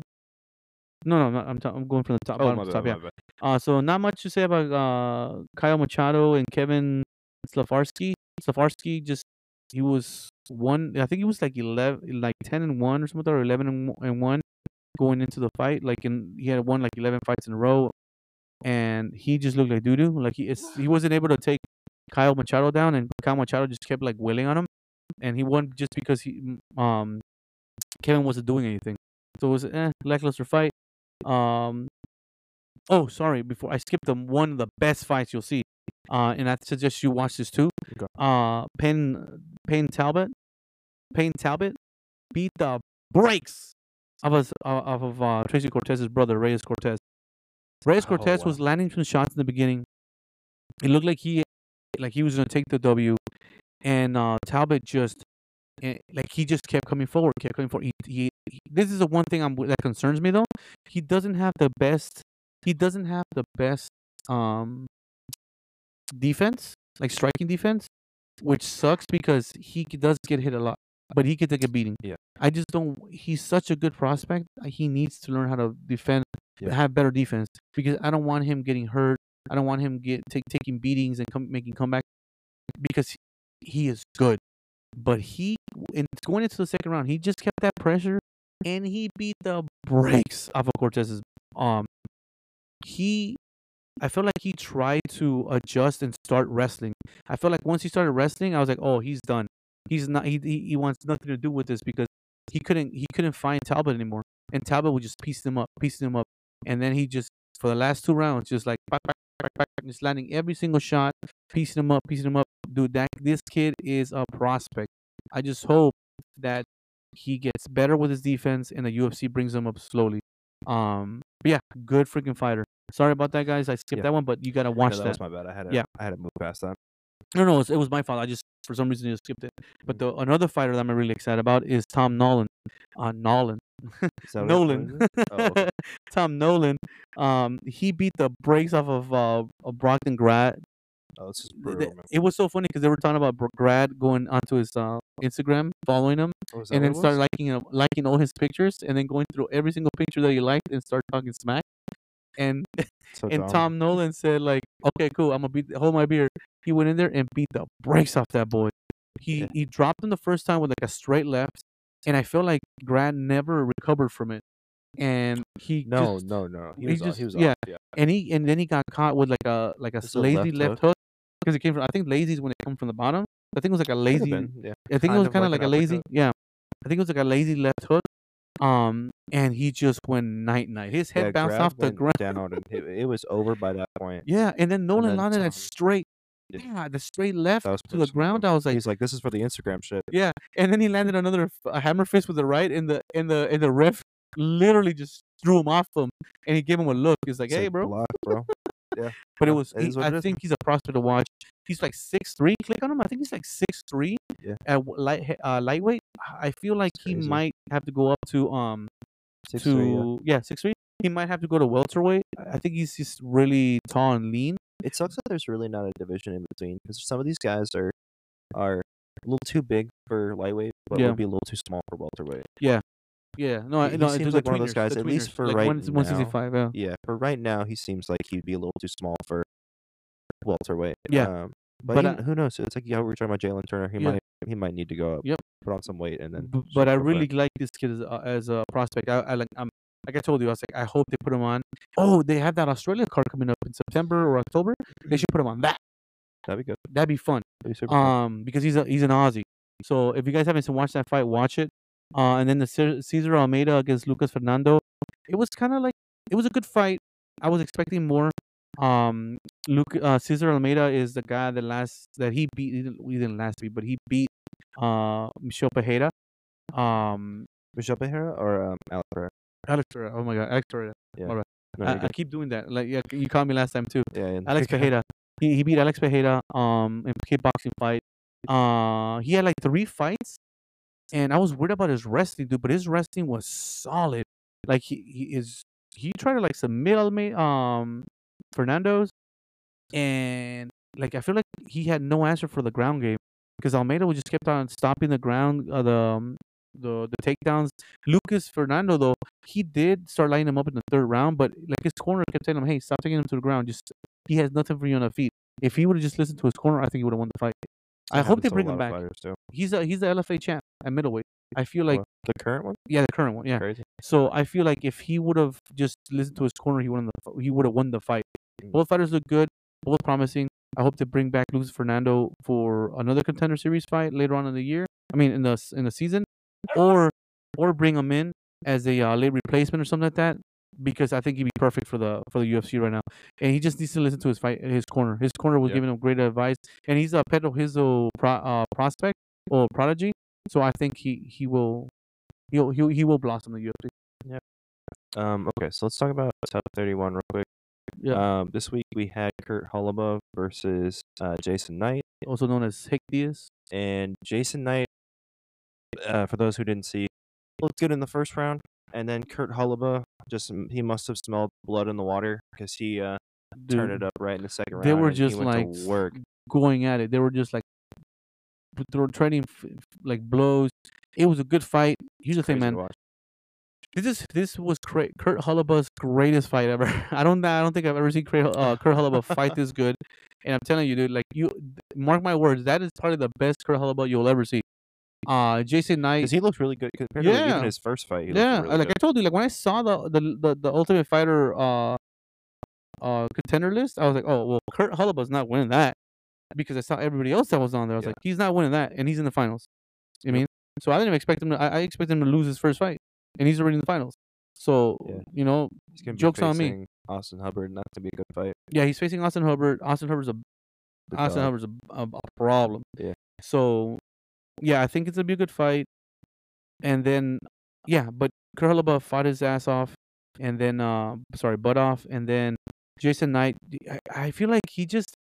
no, no I'm, ta- I'm going from the top, Oh, bottom bad, top. Yeah. bad. Uh, so not much to say about uh Kyle Machado and Kevin Slafarsky. Slafarsky just he was one. I think he was like eleven, like ten and one or something, or eleven and one- and one going into the fight. Like in he had won like eleven fights in a row, and he just looked like doo doo. Like he it's, he wasn't able to take Kyle Machado down, and Kyle Machado just kept like willing on him, and he won just because he um Kevin wasn't doing anything. So it was eh, lackluster fight. Um, oh, sorry, before I skipped them, one of the best fights you'll see. Uh, and I suggest you watch this too. Uh, Penn Payne Talbott, Payne Talbott beat the brakes of us uh, off of uh, Tracy Cortez's brother, Reyes Cortez. Reyes Oh, Cortez wow. was landing some shots in the beginning. It looked like he like he was gonna take the W, and uh, Talbott just eh, like he just kept coming forward, kept coming forward. He, he, he this is the one thing I'm that concerns me though. He doesn't have the best. He doesn't have the best um defense, like striking defense, which sucks because he does get hit a lot, but he could take a beating. Yeah. I just don't. He's such a good prospect. He needs to learn how to defend, Yeah. have better defense because I don't want him getting hurt. I don't want him get taking beatings and come, making comeback because he is good. But he, in going into the second round, he just kept that pressure and he beat the brakes off of Cortez's. Um, he, I felt like he tried to adjust and start wrestling. I felt like once he started wrestling, I was like, oh, he's done. He's not. He he, he wants nothing to do with this because he couldn't he couldn't find Talbott anymore, and Talbott would just piece him up, piece him up, and then he just for the last two rounds, just like just landing every single shot, piecing him up, piecing him up. Dude, that this kid is a prospect. I just hope that he gets better with his defense and the UFC brings him up slowly. Um, yeah, good freaking fighter. Sorry about that, guys. I skipped Yeah. that one, but you gotta watch that, that. was my bad. I had to, Yeah. I had to move past that. No, no, it was, it was my fault. I just for some reason just skipped it. But the another fighter that I'm really excited about is Tom Nolan. Uh, Nolan. Is that what it- what Nolan. Oh, okay. Tom Nolan. Um, he beat the brakes off of uh of Brockton Grad. Oh, this is brutal, man. It was so funny because they were talking about Grad going onto his uh Instagram, following him, Oh, and then start liking him, liking all his pictures, and then going through every single picture that he liked and start talking smack. And So and dumb. Tom Nolan said like, okay, cool, I'm gonna beat, hold my beer. He went in there and beat the brakes off that boy. He Yeah. he dropped him the first time with like a straight left, and I feel like Grant never recovered from it. And he No, just, no, no. He he was, off- just- he was yeah. off, yeah. and he and then he got caught with like a like a Just a lazy left left hook because it came from I think lazy's when it come from the bottom. I think it was like a lazy. been, yeah. I think it was kind of like like, a lazy. Yeah, I think it was like a lazy left hook. Um, and he just went night night. His head Yeah, bounced off the ground. down, and it, it was over by that point. Yeah, and then Nolan then landed that straight. Yeah. Yeah, the straight left to the ground. I was like, He's like, "This is for the Instagram shit." yeah, and then he landed another f- hammer fist with the right, in the in the in the ref literally just threw him off him, and he gave him a look. He's like, It's hey, bro. block, bro. But it was. it he- what it I think he's a prospect to watch. He's like six three. Click on him. I think he's like six three. Yeah. At light uh, lightweight, I feel like he might have to go up to um Six to three, yeah. yeah six three. He might have to go to welterweight. I I think he's just really tall and lean. It sucks that there's really not a division in between because some of these guys are are a little too big for lightweight, but Yeah. would be a little too small for welterweight. Yeah, no, He- no. he seems like one of those guys, at least for like right one, now. 165. Yeah. Yeah, for right now, he seems like he'd be a little too small for welterweight. Yeah. um, but, But, he- uh, who knows? It's like yeah, we were talking about Jalen Turner. He Yeah. might he might need to go up, Yep. put on some weight, and then. B- but I really like this kid as a, as a prospect. I, I like. I'm like I told you. I was like, I hope they put him on. Oh, they have that Australia card coming up in September or October. They should put him on that. that'd be good. That'd be fun. That'd be super fun. Um, because he's a he's an Aussie. So if you guys haven't watched that fight, watch it. Uh, and then the Ce- Cesar Almeida against Lucas Fernando. It was kind of like it was a good fight. I was expecting more. Um, Luke uh, Cesar Almeida is the guy that last that he beat. He didn't, he didn't last beat, but he beat uh Michel Pereira. Um, Michel Pereira or um, Alex Pereira? Alex Pereira. Oh my God, Alex Pereira. Yeah. my bad. No, I, I keep doing that. Like yeah, you called me last time too. yeah, and Alex Pereira. He he beat Alex Pereira um in kickboxing fight. Uh he had like three fights and I was worried about his wrestling, dude, but his wrestling was solid. Like he, he is he tried to like submit um Fernando's and like I feel like he had no answer for the ground game because Almeida would just kept on stopping the ground uh, the um, the the takedowns. Lucas Fernando though, he did start lining him up in the third round, but like his corner kept telling him, "Hey, stop taking him to the ground. Just he has nothing for you on the feet." If he would have just listened to his corner, I think he would have won the fight. I hope they happens to a bring him back. He's a he's the LFA champ at middleweight. I feel like What, the current one. yeah, the current one, yeah. Crazy. So I feel like if he would have just listened to his corner, he would have he would have won the fight. Mm. Both fighters look good, both promising. I hope to bring back Lucas Fernando for another contender series fight later on in the year. I mean, in the in the season, or or bring him in as a uh, late replacement or something like that. Because I think he'd be perfect for the for the UFC right now, and he just needs to listen to his fight, his corner. His corner was Yeah. giving him great advice, and he's a Pedro Rizzo pro, uh, prospect or prodigy. So I think he he will he'll, he'll he will blossom in the UFC. Yeah. Um, okay, so let's talk about TUF 31 real quick. Yeah. Um, this week we had Kurt Holobaugh versus uh, Jason Knight, also known as Hick Diaz. and Jason Knight. Uh, for those who didn't see, looked good in the first round, and then Kurt Holobaugh just he must have smelled blood in the water because he uh, turned it up right in the second round. They were just like work. going at it. They were just like they were trading like blows. It was a good fight. Here's the thing, man. This is this was Kurt Holobaugh's greatest fight ever. I don't I don't think I've ever seen Kurt, uh, Kurt fight this good. And I'm telling you, dude, like you mark my words, that is probably the best Kurt Holobaugh you'll ever see. Uh, Jason Knight. Because he looks really good compared to like, Yeah. even his first fight. Yeah, really like good. I told you, like when I saw the the the, the Ultimate Fighter uh uh contender list, I was like, oh well, Kurt Holobaugh's not winning that because I saw everybody else that was on there. I was Yeah. like, he's not winning that, and he's in the finals. You Yep. mean? So I didn't even expect him to. I, I expect him to lose his first fight, and he's already in the finals. So Yeah. you know, He's gonna be Joke's on me. Austin Hubbard, not gonna be a good fight. yeah, he's facing Austin Hubbard. Austin Hubbard's a The Austin dog. Hubbard's a, a, a problem. Yeah. So, yeah, I think it's gonna be a good fight. And then, yeah, but Kurt Holobaugh fought his ass off, and then, uh, sorry, butt off, and then Jason Knight. I, I feel like he just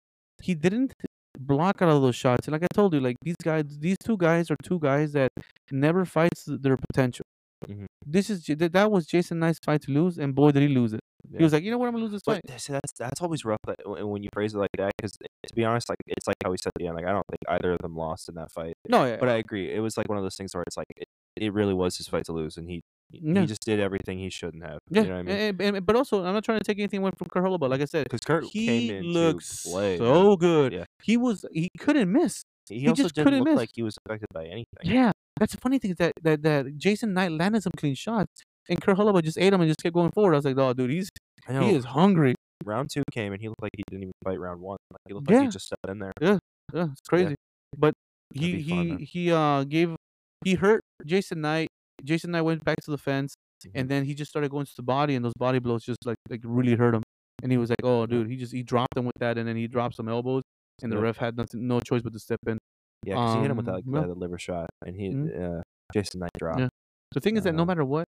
he didn't block out of those shots. And like I told you, like these guys, these two guys are two guys that never fights their potential. Mhm. This is that that was Jason Knight's fight to lose, and boy did he lose it. Yeah. He was like, you know what, I'm gonna lose this But fight. see, that's that's always rough like, when you phrase it like that because to be honest, like it's like how we said at the end. Like I don't think either of them lost in that fight. No, yeah, But I agree, it was like one of those things where it's like it, it really was his fight to lose, and he he just did everything he shouldn't have. yeah. You know what I mean? and- and- but also, I'm not trying to take anything away from Kurt Holobaugh. Like I said, Because Kurt he came in looks play. so man. good. Yeah. He was he couldn't miss. He, he also just didn't couldn't look miss. like he was affected by anything. Yeah, that's the funny thing is that that, that Jason Knight landed some clean shots, and Kurt Holobaugh just ate him and just kept going forward. I was like, oh, dude, he's he is hungry. round two came and he looked like he didn't even fight round one. Like, he looked Yeah. like he just stepped in there. Yeah, it's crazy. But he That'd fun, he he uh gave he hurt Jason Knight. Jason Knight went back to the fence, Mhm. and then he just started going to the body, and those body blows just like like really hurt him. And he was like, "Oh, dude," he just he dropped him with that, and then he dropped some elbows, and the ref had nothing, no choice but to step in. Yeah, because he hit him with Um, that, yeah. that liver shot, and he Mhm. uh, Jason Knight dropped. Yeah. The thing is that no Um, matter what,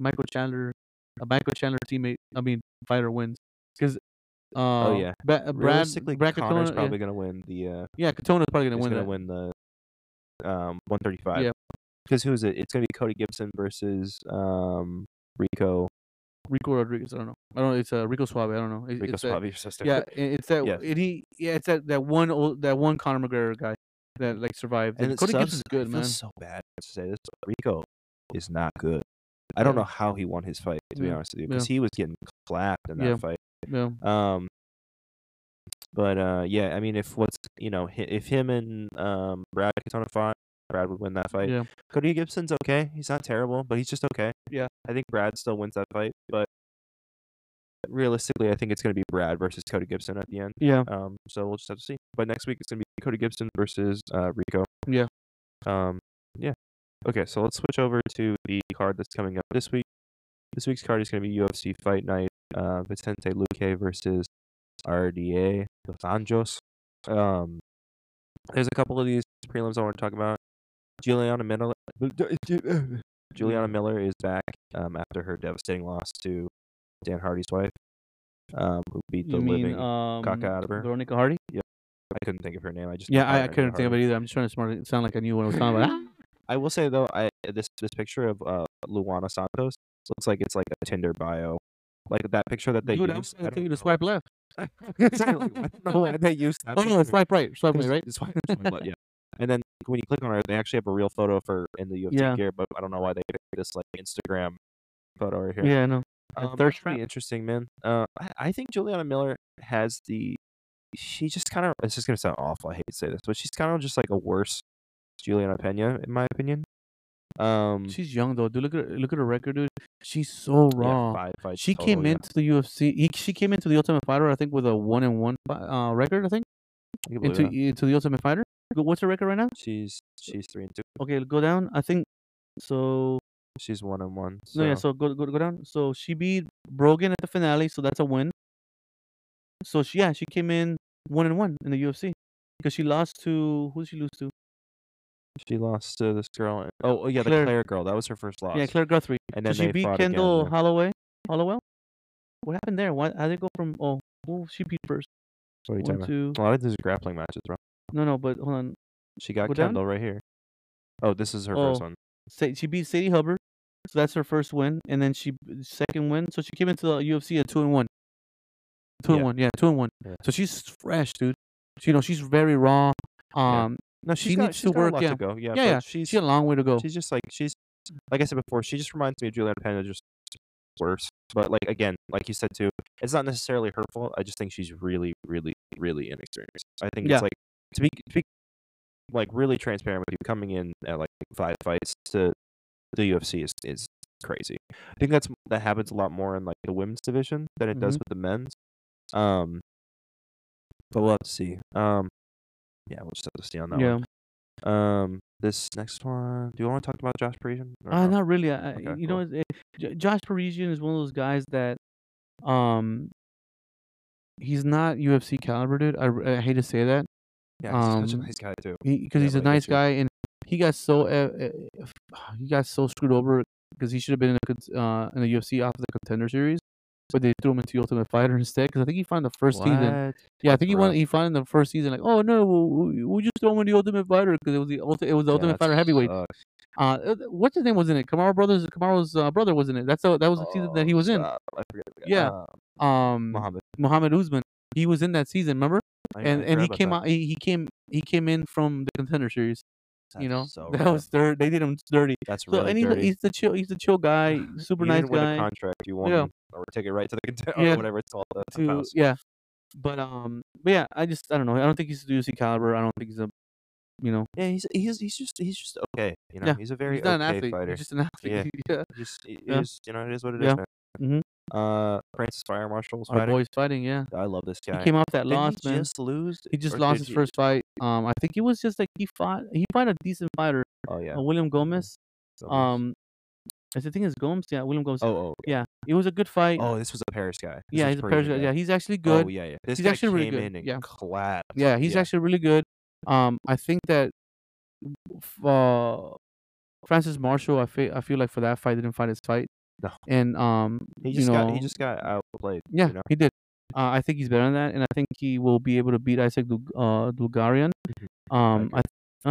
Michael Chandler, a Michael Chandler teammate, I mean fighter wins, because uh, Oh, yeah. Ba- uh, Brad Brad Conor's Katona, probably yeah, gonna win the. Uh, yeah, Katona's probably gonna win gonna that. win the um 135. Yeah. Because who is it? It's gonna be Cody Gibson versus um Rico Rico Rodriguez, I don't know. I don't know. It's uh, Rico Suave. I don't know. It- Rico it's Suave. You're so stupid. Yeah, it's that. Yeah. It, he, yeah, it's that that one old that one Conor McGregor guy that like survived. and And Cody sucks. Gibson's I good, man. so bad to say this. Rico is not good. I don't know how he won his fight. To be honest with you, because he was getting clapped in that fight. Yeah, Um, but uh, yeah, I mean, if what's you know, if him and um Brad Katona fight, Brad would win that fight. yeah, Cody Gibson's okay. He's not terrible, but he's just okay. Yeah. I think Brad still wins that fight, but realistically, I think it's going to be Brad versus Cody Gibson at the end. yeah. Um, so we'll just have to see. But next week it's going to be Cody Gibson versus uh, Rico. Yeah. Um, yeah. Okay, so let's switch over to the card that's coming up this week. This week's card is going to be UFC Fight Night. Uh, Vicente Luque versus RDA Dos Anjos. Um, there's a couple of these prelims I want to talk about. Juliana Miller. Juliana Miller is back um, after her devastating loss to Dan Hardy's wife, um, who beat the You mean living. um, caca out of her? Veronica Hardy? I couldn't think of her name. I just Yeah, I, I couldn't name think of it either. I'm just trying to smart it sound like I knew what I was talking about. I will say though, I this this picture of uh, Luana Santos looks like it's like a Tinder bio, like that picture that they Dude, I use. was gonna tell you to swipe left. I don't know why they use that. Oh no, swipe right, swipe right, right? It's fine, but yeah. And then when you click on her, they actually have a real photo for in the UFC Yeah. gear, but I don't know why they picked this like Instagram photo right here. Yeah, I know. Um, that's pretty trap. interesting, man. Uh, I, I think Juliana Miller has the. She just kind of. It's just gonna sound awful. I hate to say this, but she's kind of just like a worse Juliana Pena, in my opinion. Um, She's young though, dude. Look at her, look at her record, dude. She's so yeah, raw. five fights she total, came yeah. into the UFC. He, she came into the Ultimate Fighter, I think, with a one and one uh, record. I think I into that. into the Ultimate Fighter. What's her record right now? She's she's three and two. Okay, go down. I think so. She's one and one. No, yeah. so- So go go go down. So she beat Brogan at the finale, so that's a win. So she yeah she came in one and one in the UFC because she lost to who did she lose to? She lost to this girl. Oh, oh yeah, the Claire girl. That was her first loss. Yeah, Claire Guthrie. And So then she beat again, Kendall yeah. Holloway. Hollowell. What happened there? Why how did it go from oh who she beat first? What are you One, talking two. about? A lot of these grappling matches, bro. No, no, but hold on. She got Go down? Kendall right here. Oh, this is her first Oh. one. Sa- she beat Sadie Hubbard, so that's her first win, and then she second win. So she came into the UFC at two and one. Two Yeah. and one, yeah, two and one. Yeah. So she's fresh, dude. You know, she's very raw. Um, No, she she's got, needs she's to work, a yeah. to go. Yeah, yeah, yeah. She's She's a long way to go. she's just like she's like I said before. She just reminds me of Juliana Pena, just worse. But like again, like you said too, it's not necessarily her fault. I just think she's really, really, really inexperienced. I think Yeah. it's like to be to be like really transparent with you coming in at like five fights to the UFC is is crazy. I think that's that happens a lot more in like the women's division than it does Mhm. with the men's. Um, but we'll have to see. Um, yeah, we'll just have to see on that yeah. one. Um, this next one. Do you want to talk about Josh Parisian? Uh, no? not really. I, Okay, you know, it, it- Josh Parisian is one of those guys that, um, he's not UFC caliber, dude. I, I hate to say that, Yeah, he's such a um, nice guy too. because Yeah, he's a nice guy, and he got so uh, uh, he got so screwed over because he should have been in a, uh, in the UFC after the Contender Series, but they threw him into Ultimate Fighter instead. Because I think he found the first season. Yeah, I think he won. He found in the first season like, oh no, we, we just throw him in the Ultimate Fighter because it was the ulti- it was the Yeah, Ultimate Fighter heavyweight. sucks. Uh, uh, what's his name was in it? Kamara Brothers. Kamaru's uh, brother was in it. That's the, that was the season that he Oh, was in. forget. Yeah. Uh, Um, Muhammad. Muhammad Usman. He was in that season, remember? I And and he came that. out. He, he came he came in from the Contender Series. You know, so that was thir- They did him dirty. That's So really and he's, dirty. he's the chill. He's the chill guy. Super you nice a guy. contract. You want Yeah. or take it right to the contender Yeah. or whatever it's called. To yeah, but um, but yeah, I just I don't know. I don't think he's the UFC caliber. I don't think he's a, you know, Yeah, he's he's he's just he's just okay. You know, Yeah, he's a very he's not okay an athlete. fighter. He's just an athlete. Yeah, Just it Yeah. is, you know, it is what it is, Yeah. man. Mhm. Uh, Francis Fire Marshal's our boy's fighting. Yeah, I love this guy. he came off that Didn't loss, he man. just lose? He just lost his he- first fight. Um, I think it was just like he fought. He fought a decent fighter, Oh yeah. uh, William Gomez. Gomez. Um, I think it's Gomes. Yeah, William Gomez. Oh oh okay. yeah, it was a good fight. Oh, this was a Paris guy. This yeah, he's a Persian. guy. Yeah, he's actually good. Oh yeah, yeah. This He's guy actually really good, in and yeah. clapped. Yeah, he's yeah. actually really good. Um, I think that uh, Francis Marshall, I feel I feel like for that fight didn't fight his fight. No. And um, He you just got he just got outplayed. yeah, You know? he did. Uh, I think he's better than that, and I think he will be able to beat Isaac Dug- uh, Dulgarian. Um, agree. I,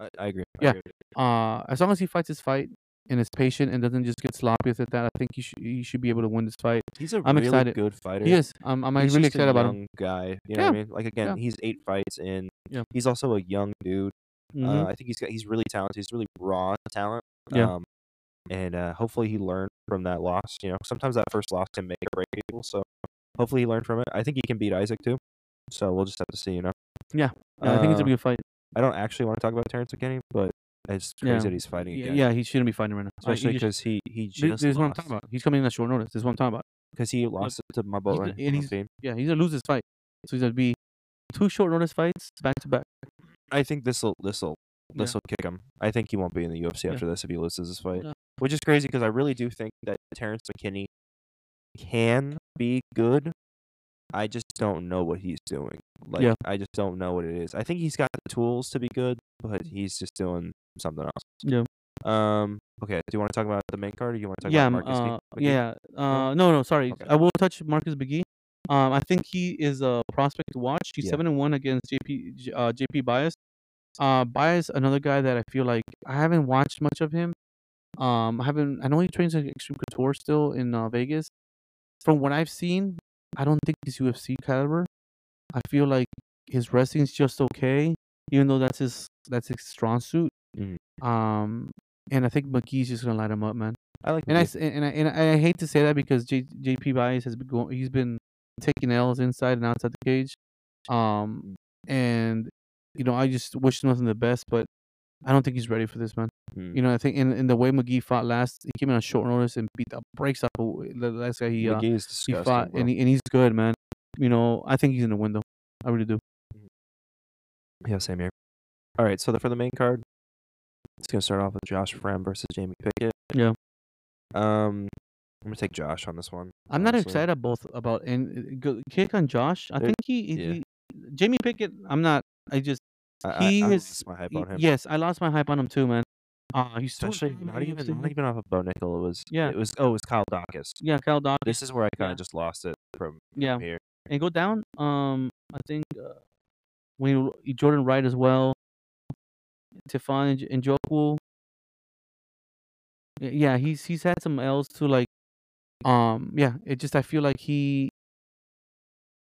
I, I agree. I Yeah. agree. uh, as long as he fights his fight and is patient and doesn't just get sloppy with it, that I think he should he should be able to win this fight. He's a I'm really excited. good fighter. He is. I'm I'm He's really just excited about him. guy. You know what I mean? Like again, yeah. he's eight fights in. Yeah. He's also a young dude. Uh, Mhm. I think he's got he's really talented. He's really raw talent. Yeah. Um, and uh, hopefully he learned from that loss. You know, sometimes that first loss can make or break people. So hopefully he learned from it. I think he can beat Isaac too. So we'll just have to see. You know. Yeah. Yeah, I think it's a Uh, good fight. I don't actually want to talk about Terrence McKinney, but it's crazy Yeah. that he's fighting again. yeah, he shouldn't be fighting right now. Especially because he he just this is what I'm talking about. He's coming in at short notice. This is what I'm talking about. because he lost it to my right and he's- Yeah, he's gonna lose this fight. So he's gonna be two short notice fights back to back. I think this will this will Yeah. this will kick him. I think he won't be in the UFC Yeah. after this if he loses this fight, Yeah. which is crazy because I really do think that Terrence McKinney can be good. I just don't know what he's doing. Like Yeah. I just don't know what it is. I think he's got the tools to be good, but he's just doing something else. Yeah. Um. Okay. Do you want to talk about the main card, or you want to talk yeah, about um, Marcus? uh, yeah. Uh, no, no, sorry. Okay. I will touch Marcus McGhee. Um, I think he is a prospect to watch. He's Yeah. seven and one against JP uh, JP Buys. Uh, Buys, another guy that I feel like I haven't watched much of him. Um, I haven't. I know he trains at Extreme Couture still in uh, Vegas. From what I've seen, I don't think he's UFC caliber. I feel like his wrestling's just okay, even though that's his that's his strong suit. Mhm. Um, and I think McGhee's just gonna light him up, man. I like. And I and I and I, I hate to say that because J, JP Buys has been going, he's been taking L's inside and outside the cage, um, and you know I just wish him nothing the best, but I don't think he's ready for this, man. Hmm. You know I think in, in the way McGhee fought last, he came in on short notice and beat the brakes up the last guy he uh, he fought, bro. and he, and he's good, man. You know I think he's in the window. I really do. Yeah, same here. All right, so the, for the main card, it's gonna start off with Josh Fremd versus Jamie Pickett. Yeah. Um, I'm gonna take Josh on this one. I'm not excited both about and go, kick on Josh. I think he, he, yeah. he- Jamie Pickett. I'm not. I just I, I, he I is- my hype on him. Yes, I lost my hype on him too, man. Uh, he's still not even not even off of Bo Nickal. It was Yeah. It was oh, it was Kyle Daukaus. Yeah, Kyle Daukaus. This is where I kind of Yeah. just lost it from Yeah, here. and go down. Um, I think uh, when he- Jordan Wright as well, Tiffany Nj- Njoku. Y- Yeah, he's he's had some L's too. Like, um, yeah, it just I feel like he.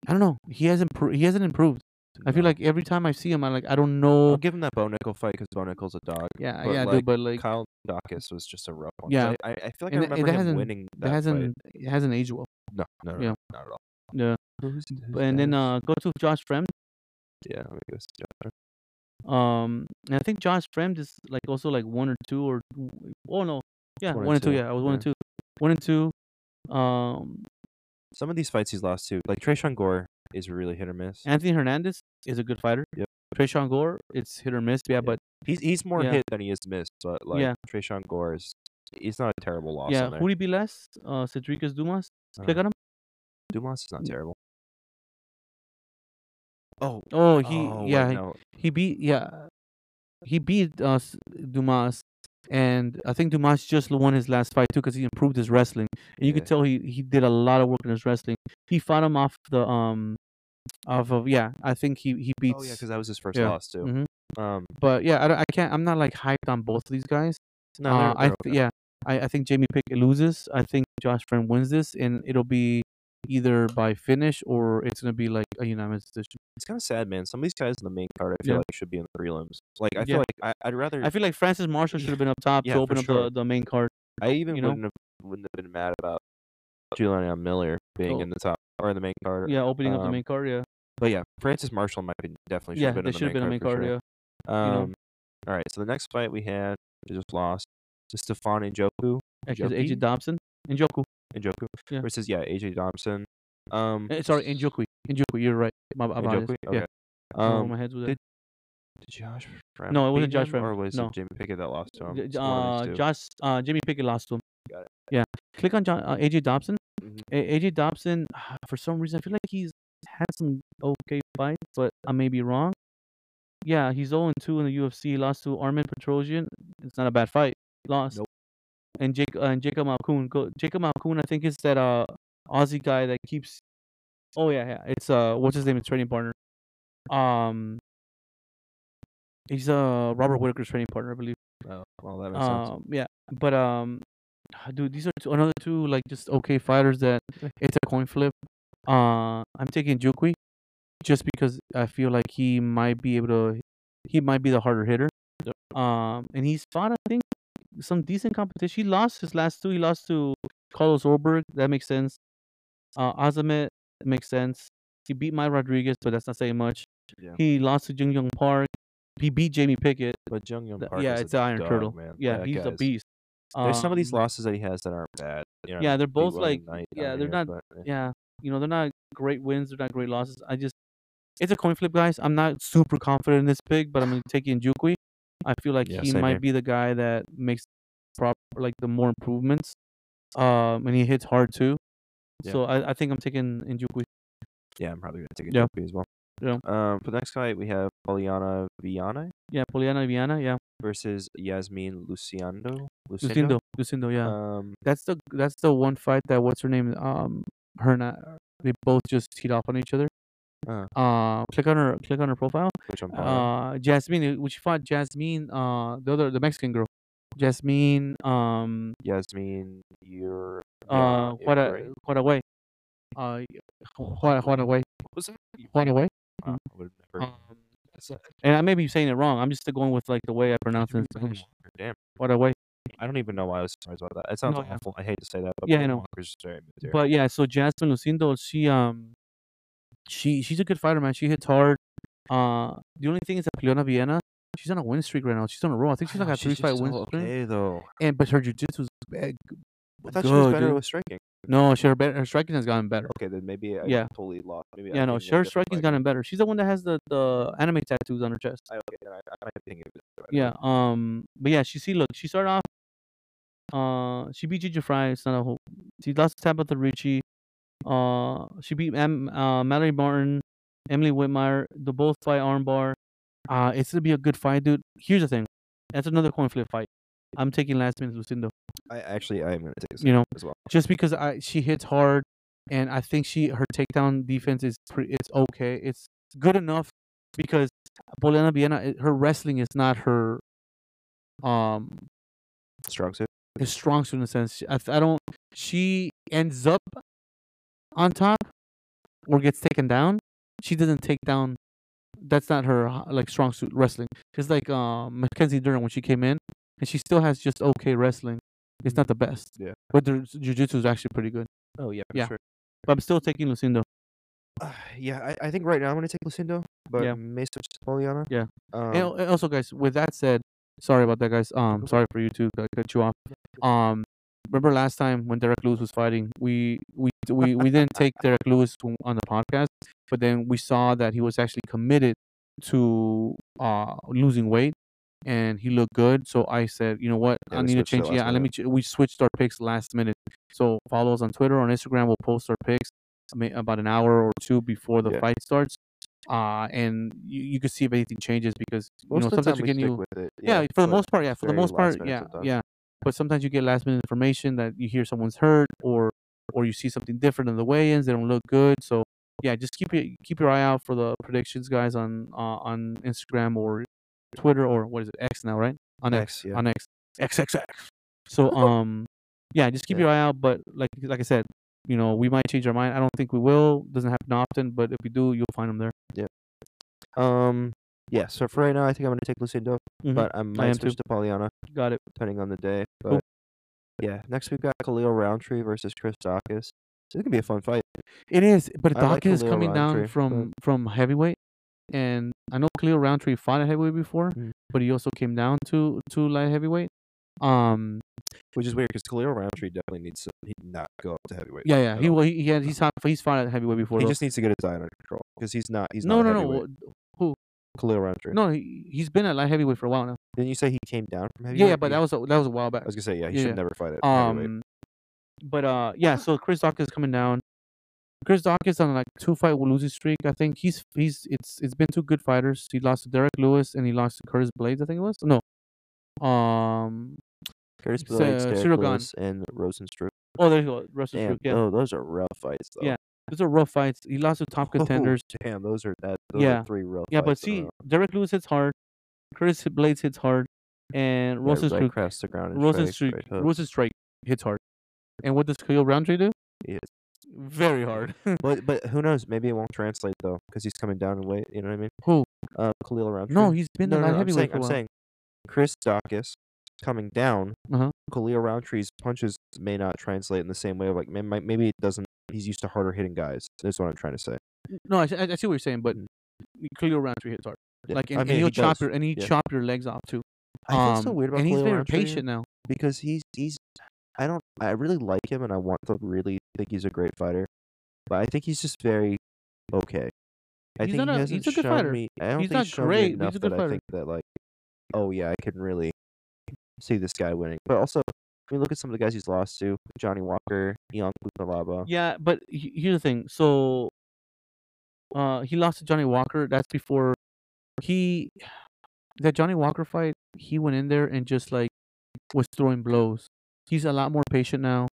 I don't know. He hasn't. Pro- he hasn't improved. I feel like every time I see him, I like I don't I'll know. give him that Bo Nickal fight because Bo Nickal's a dog. Yeah, but, yeah, like, dude. But like, Kyle Daukaus was just a rough one. Yeah. I, I, feel like And I remember that him hasn't- winning that that hasn't it hasn't aged well. No, no, no, yeah. not at all. Yeah. Who's, who's And then uh, go to Josh Fremd. yeah, let me go. see Josh. Um, and I think Josh Fremd is like also like one or two or oh no, yeah, one one, and two. two, Yeah, I was one and two, one and two. Um, Some of these fights he's lost to, like Tresean Gore, is really hit or miss. Anthony Hernandez is a good fighter. Yep. Tresean Gore, it's hit or miss. Yeah, Yeah. but He's he's more Yeah. hit than he is missed, but like Yeah. Tresean Gore is he's not a terrible loss yeah, on there. Huri Biles, uh, Sedriques Dumas. Click Uh, on him. Dumas is not terrible. Oh, Oh, he oh, yeah, he- no. he beat yeah, he beat uh, Dumas, and I think Dumas just won his last fight too because he improved his wrestling. And you could tell he he did a lot of work in his wrestling. He fought him off the um, off of yeah. I think he he beats. Oh yeah, because that was his first yeah, loss too. mhm. Um, But yeah, I, I can't. I'm not like hyped on both of these guys. no, uh, they're, I they're th- okay. yeah, I, I think Jamie Pickett loses. I think Josh Fremd wins this, and it'll be either by finish or it's gonna be like a unanimous decision. It's kind of sad, man. Some of these guys in the main card, I feel Yeah. like should be in the prelims. Like I feel Yeah. like I, I'd rather. I feel like Francis Marshall should have been up top Yeah, to open up sure. the, the main card. I even you know? wouldn't have wouldn't have been mad about Julian Miller being Oh. in the top or in the main card. Yeah, opening up the Um, main card. Yeah, But yeah, Francis Marshall, in my opinion, definitely should yeah, have been they in the should have been a main card. Yeah, sure. know. Um, all right. So the next fight we had, we just lost to Stefan Njoku, Njoku? AJ Dobson, Njoku. Njoku Yeah. versus yeah AJ Dobson. Um, Eh, sorry, Njoku. Njoku, you're right. My my. Njoku? Yeah, Okay. I don't know where Um, my head's with did- it. did Josh? Fremd No, it wasn't Josh Fremd. or was No. it Jamie Pickett that lost to him? J- It's one of Uh. Josh, uh, Jimmy Pickett lost to him. Got it. Yeah, click on John, uh, AJ Dobson. Mhm. A- AJ Dobson, for some reason, I feel like he's had some okay fights, but I may be wrong. Yeah, he's 0 2 in the UFC. Lost to Armen Petrosyan. It's not a bad fight. Lost. Nope. And Jake uh, and Jacob Malkoun. Go, Jacob Malkoun, I think is that uh Aussie guy that keeps. Oh yeah, yeah. It's uh, what's his name? His training partner. Um. He's uh Robert Whitaker's training partner, I believe. Oh, well, that makes sense. Um, yeah, but um, dude, these are two, another two like just okay fighters that it's a coin flip. Uh, I'm taking Jukwi just because I feel like he might be able to, he might be the harder hitter. Um, and he's fought I think some decent competition. He lost his last two. He lost to Carlos Ulberg. That makes sense. Uh, Azamat makes sense. He beat Mike Rodriguez, but that's not saying much. Yeah. He lost to Jun Yong Park. He beat Jamie Pickett. But Jun Yong Park yeah, it's a Iron dog, Turtle. man. Yeah, That he's a beast. There's some of these Um, losses that he has that aren't bad. You know, Yeah, they're both like yeah, they're here, not but, eh. yeah, you know, they're not great wins, they're not great losses. I just it's a coin flip, guys. I'm not super confident in this pick, but I'm gonna take Nchukwi. I feel like he might be the guy that makes proper like the more improvements. Um, and he hits hard too. Yeah. So I, I think I'm taking Nchukwi. Yeah, I'm probably gonna take a Yeah. as well. Yeah. Um, for the next fight we have Polyana Viana Yeah, Polyana Viana, yeah. versus Yasmin Luciano. Lucindo, Lucindo, yeah. Um, that's the that's the one fight that what's her name? Um, her and I, they both just teed off on each other. Uh. Uh, click on her, click on her profile. which I'm. Uh, Jasmine, which fought Jasmine, uh, the other, the Mexican girl, Jasmine, um, Jasmine, you're uh, what a, what a way. uh, what, what was that? what away. Uh, I would have never. Um, and I may be saying it wrong. I'm just going with like the way I pronounce it. Damn, What way. I don't even know why I was surprised about that. It sounds No, awful. I hate to say that, but Yeah, I know. But yeah, so Jasmine Lucindo, she um, she she's a good fighter, man. She hits hard. Uh, the only thing is that Leona Viena, she's on a win streak right now. She's on a roll. I think she's I like know, a three fight win streak. Okay, though. And but her jiu-jitsu is bad. I thought she was better dude. with striking. No, she, her, her striking has gotten better. Okay, then maybe I Yeah. totally lost. Maybe Yeah, I'm no, thinking of a her striking's fight. gotten better. She's the one that has the, the anime tattoos on her chest. I, okay, I, I might be thinking of it. Yeah. Um. But yeah, she see. Look, she started off. Uh, she beat Gigi Fry. It's not a whole. She lost to Tabitha Ricci. Uh, she beat M- uh, Mallory Martin, Emily Whitmire. The both fight armbar. Uh, it's gonna be a good fight, dude. Here's the thing. That's another coin flip fight. I'm taking last minute Lucindo. I actually I am gonna take You know, as well. just because I she hits hard, and I think she her takedown defense is pretty. It's okay. It's good enough because Polyana Viana, her wrestling is not her. Um, Strong suit. is strong suit in a sense. I, I don't. She ends up on top or gets taken down. She doesn't take down. That's not her uh, like strong suit wrestling. It's like um, Mackenzie Dern when she came in, and she still has just okay wrestling. It's not the best, Yeah. but her jiu-jitsu is actually pretty good. Oh yeah, Yeah. sure. But I'm still taking Lucindo. Uh, yeah, I, I think right now I'm gonna take Lucindo, but Yeah. may switch to Polyana. Yeah. Um, and and also, guys, with that said, sorry about that, guys. Um, sorry for you too. I cut you off. Um, remember last time when Derrick Lewis was fighting, we we we, we didn't take Derrick Lewis on the podcast, but then we saw that he was actually committed to uh losing weight, and he looked good. So I said, you know what, Yeah, I need to change. Yeah, let me. Ch- we switched our picks last minute. So follow us on Twitter, on Instagram. We'll post our picks about an hour or two before the Yeah. fight starts. Uh, and you, you can see if anything changes because you Most know sometimes we stick you with it. yeah, for the most part yeah for the most part yeah yeah but sometimes you get last minute information that you hear someone's hurt or or you see something different in the weigh-ins they don't look good so yeah just keep your keep your eye out for the predictions guys on uh, on instagram or twitter or what is it x now right on x, X, yeah. on x xxx so um yeah just keep Yeah. your eye out but like like i said you know we might change our mind i don't think we will doesn't happen often but if we do you'll find them there Yeah. Um, yeah. So for right now, I think I'm gonna take Lucindo, Mhm. but I might am switch too. to Polyana got it depending on the day. But Cool. yeah, next we've got Khalil Rountree versus Chris Daukaus. It's gonna be a fun fight. It is, but I like Daukaus is coming down Rountree, from from heavyweight, and I know Khalil Rountree fought at heavyweight before, Mm. but he also came down to to light heavyweight. Um, Which is weird because Khalil Rountree definitely needs to he not go up to heavyweight. yeah, yeah, he wa- he, he had he's fought he's fought at heavyweight before. he though. just needs to get his eye under control because he's not he's no, not no, no, Khalil Rountree. no, he he's been at light heavyweight for a while now. Didn't you say he came down from heavyweight? Yeah, yeah, but that was a, that was a while back. I was gonna say yeah. He yeah, should never fight it. Um, but uh, yeah. So Chris Daukaus is coming down. Chris Daukaus on like two fight losing streak. I think he's he's it's it's been two good fighters. He lost to Derrick Lewis and he lost to Curtis Blaydes. I think it was no. Um. Curtis Blaydes, Derek Ciryl Gane. Lewis, and Rozenstruik. Oh, there you go. Russell Damn. Yeah, oh, those are rough fights though. Yeah, those are rough fights. He lost to top Oh, contenders. damn, those are that. Those Yeah. are three rough. yeah, but see. Derrick Lewis hits hard. Curtis Blaydes hits hard, and Yeah, Russell right the ground. and Rosen straight- Streak, straight hook. Rosen Strike hits hard. And what does Khalil Rountree do? Hits- Very hard. But but who knows? Maybe it won't translate though because he's coming down in weight. You know what I mean? Who? Uh, Khalil Rountree. No, he's been no, the no, no, I'm saying, for a I'm while. saying, Chris Daukaus coming down. Uh-huh. Khalil Rountree's punches may not translate in the same way. Like may- may- maybe it doesn't. He's used to harder hitting guys. That's what I'm trying to say. No, I, I I see what you're saying, but Khalil Rountree hits hard. Yeah, Like, I and, and mean, he'll he chop does, your and he yeah. chop your legs off too. I feel so Um, weird about and he's very Rountree patient now. because he's he's. I don't. I really like him, and I want to really think he's a great fighter. But I think he's just very okay. I He's think not he a- hasn't he's a good fighter. me. I don't He's think not shown me great, he's enough a good that I think that like, oh yeah, I can really see this guy winning. But also, I mean, look at some of the guys he's lost to: Johnny Walker, Ion Cutelaba. Yeah, but here's the thing. So, uh, he lost to Johnny Walker. That's before he that Johnny Walker fight. He went in there and just like was throwing blows. He's a lot more patient now,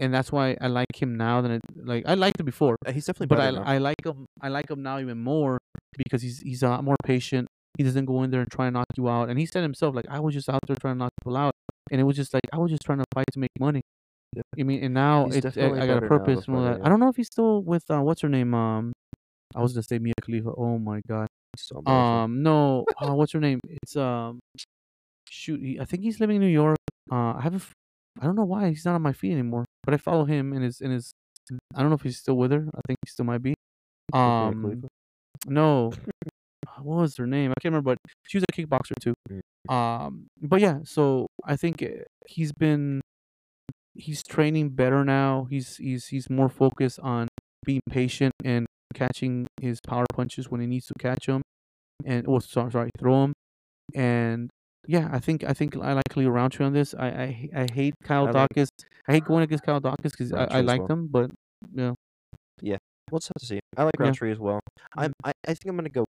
and that's why I like him now than I, like I liked him before. Uh, He's definitely But I now. I like him I like him now even more because he's he's a lot more patient. He doesn't go in there and try and knock you out. And he said himself like I was just out there trying to knock people out, and it was just like I was just trying to fight to make money. Yeah. I mean, and now it's, I, I got a now purpose and all that. that, I don't know if he's still with uh, what's her name? Um, I was gonna say Mia Khalifa. Oh my god. So. Um, no. uh, what's her name? It's um, shoot. He, I think he's living in New York. Uh, I haven't. f- I don't know why he's not on my feed anymore. But I follow him and his and his. I don't know if he's still with her. I think he still might be. Um, no. What was her name? I can't remember. But she was a kickboxer too. Mm. Um, but yeah. So I think uh, he's been. He's training better now. He's he's he's more focused on being patient and catching his power punches when he needs to catch them, and oh sorry sorry throw them, and yeah I think I think I like Khalil Rountree on this. I I, I hate Kyle I like- I hate going against Kyle Daukaus because I, I liked well. him, but yeah Yeah, We'll just have to see. I like Yeah. Rountree as well. I'm. I, I think I'm gonna go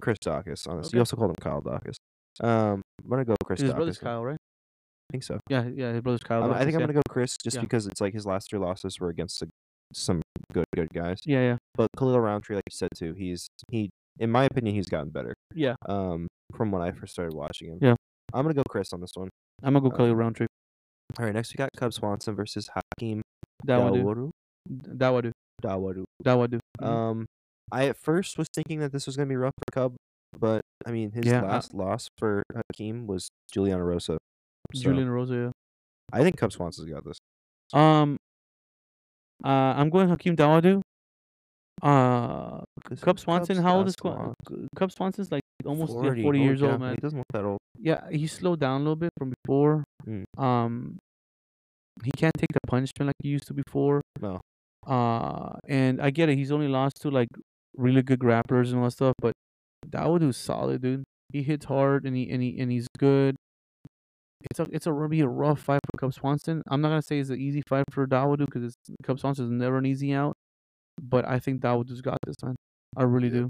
Chris Daukaus on this. Okay. You also called him Kyle Daukaus. Um, I'm gonna go Chris his Daukaus. brother's Kyle right? I think so. Yeah yeah his brother's Kyle. Um, I think Daukaus, I'm yeah. gonna go Chris just Yeah. because it's like his last three losses were against the, some good good guys. yeah yeah But Khalil Rountree, like you said too, he's he in my opinion he's gotten better. yeah. Um, from when I first started watching him. Yeah. I'm gonna go Chris on this one. I'm gonna go Uh, Khalil Rountree. All right, next we got Cub Swanson versus Hakeem Dawadu. Dawadu Dawodu. Dawadu. Mhm. Um, I at first was thinking that this was gonna be rough for Cub, but I mean his Yeah, I- last loss for Hakeem was Julian Erosa. So, Julian Erosa. Yeah. I think Cub Swanson's got this. Yeah. Um. Uh, I'm going Hakeem Dawadu. Uh, Cub Swanson. Cub's How old is Cub, Swan- Cub Swanson's like almost yeah, 40, Oh, years yeah, old, man. He doesn't look that old. Yeah, he slowed down a little bit from before. Mm. Um, he can't take the punishment like he used to before. No. Uh, and I get it. He's only lost to like really good grapplers and all that stuff, but Dawodu's solid, dude. He hits hard and he and he and he's good. It's a it's a really a rough fight for Cub Swanson. I'm not gonna say it's an easy fight for Dawodu because Cub Swanson is never an easy out. But I think Dawodu's got this man. I really do.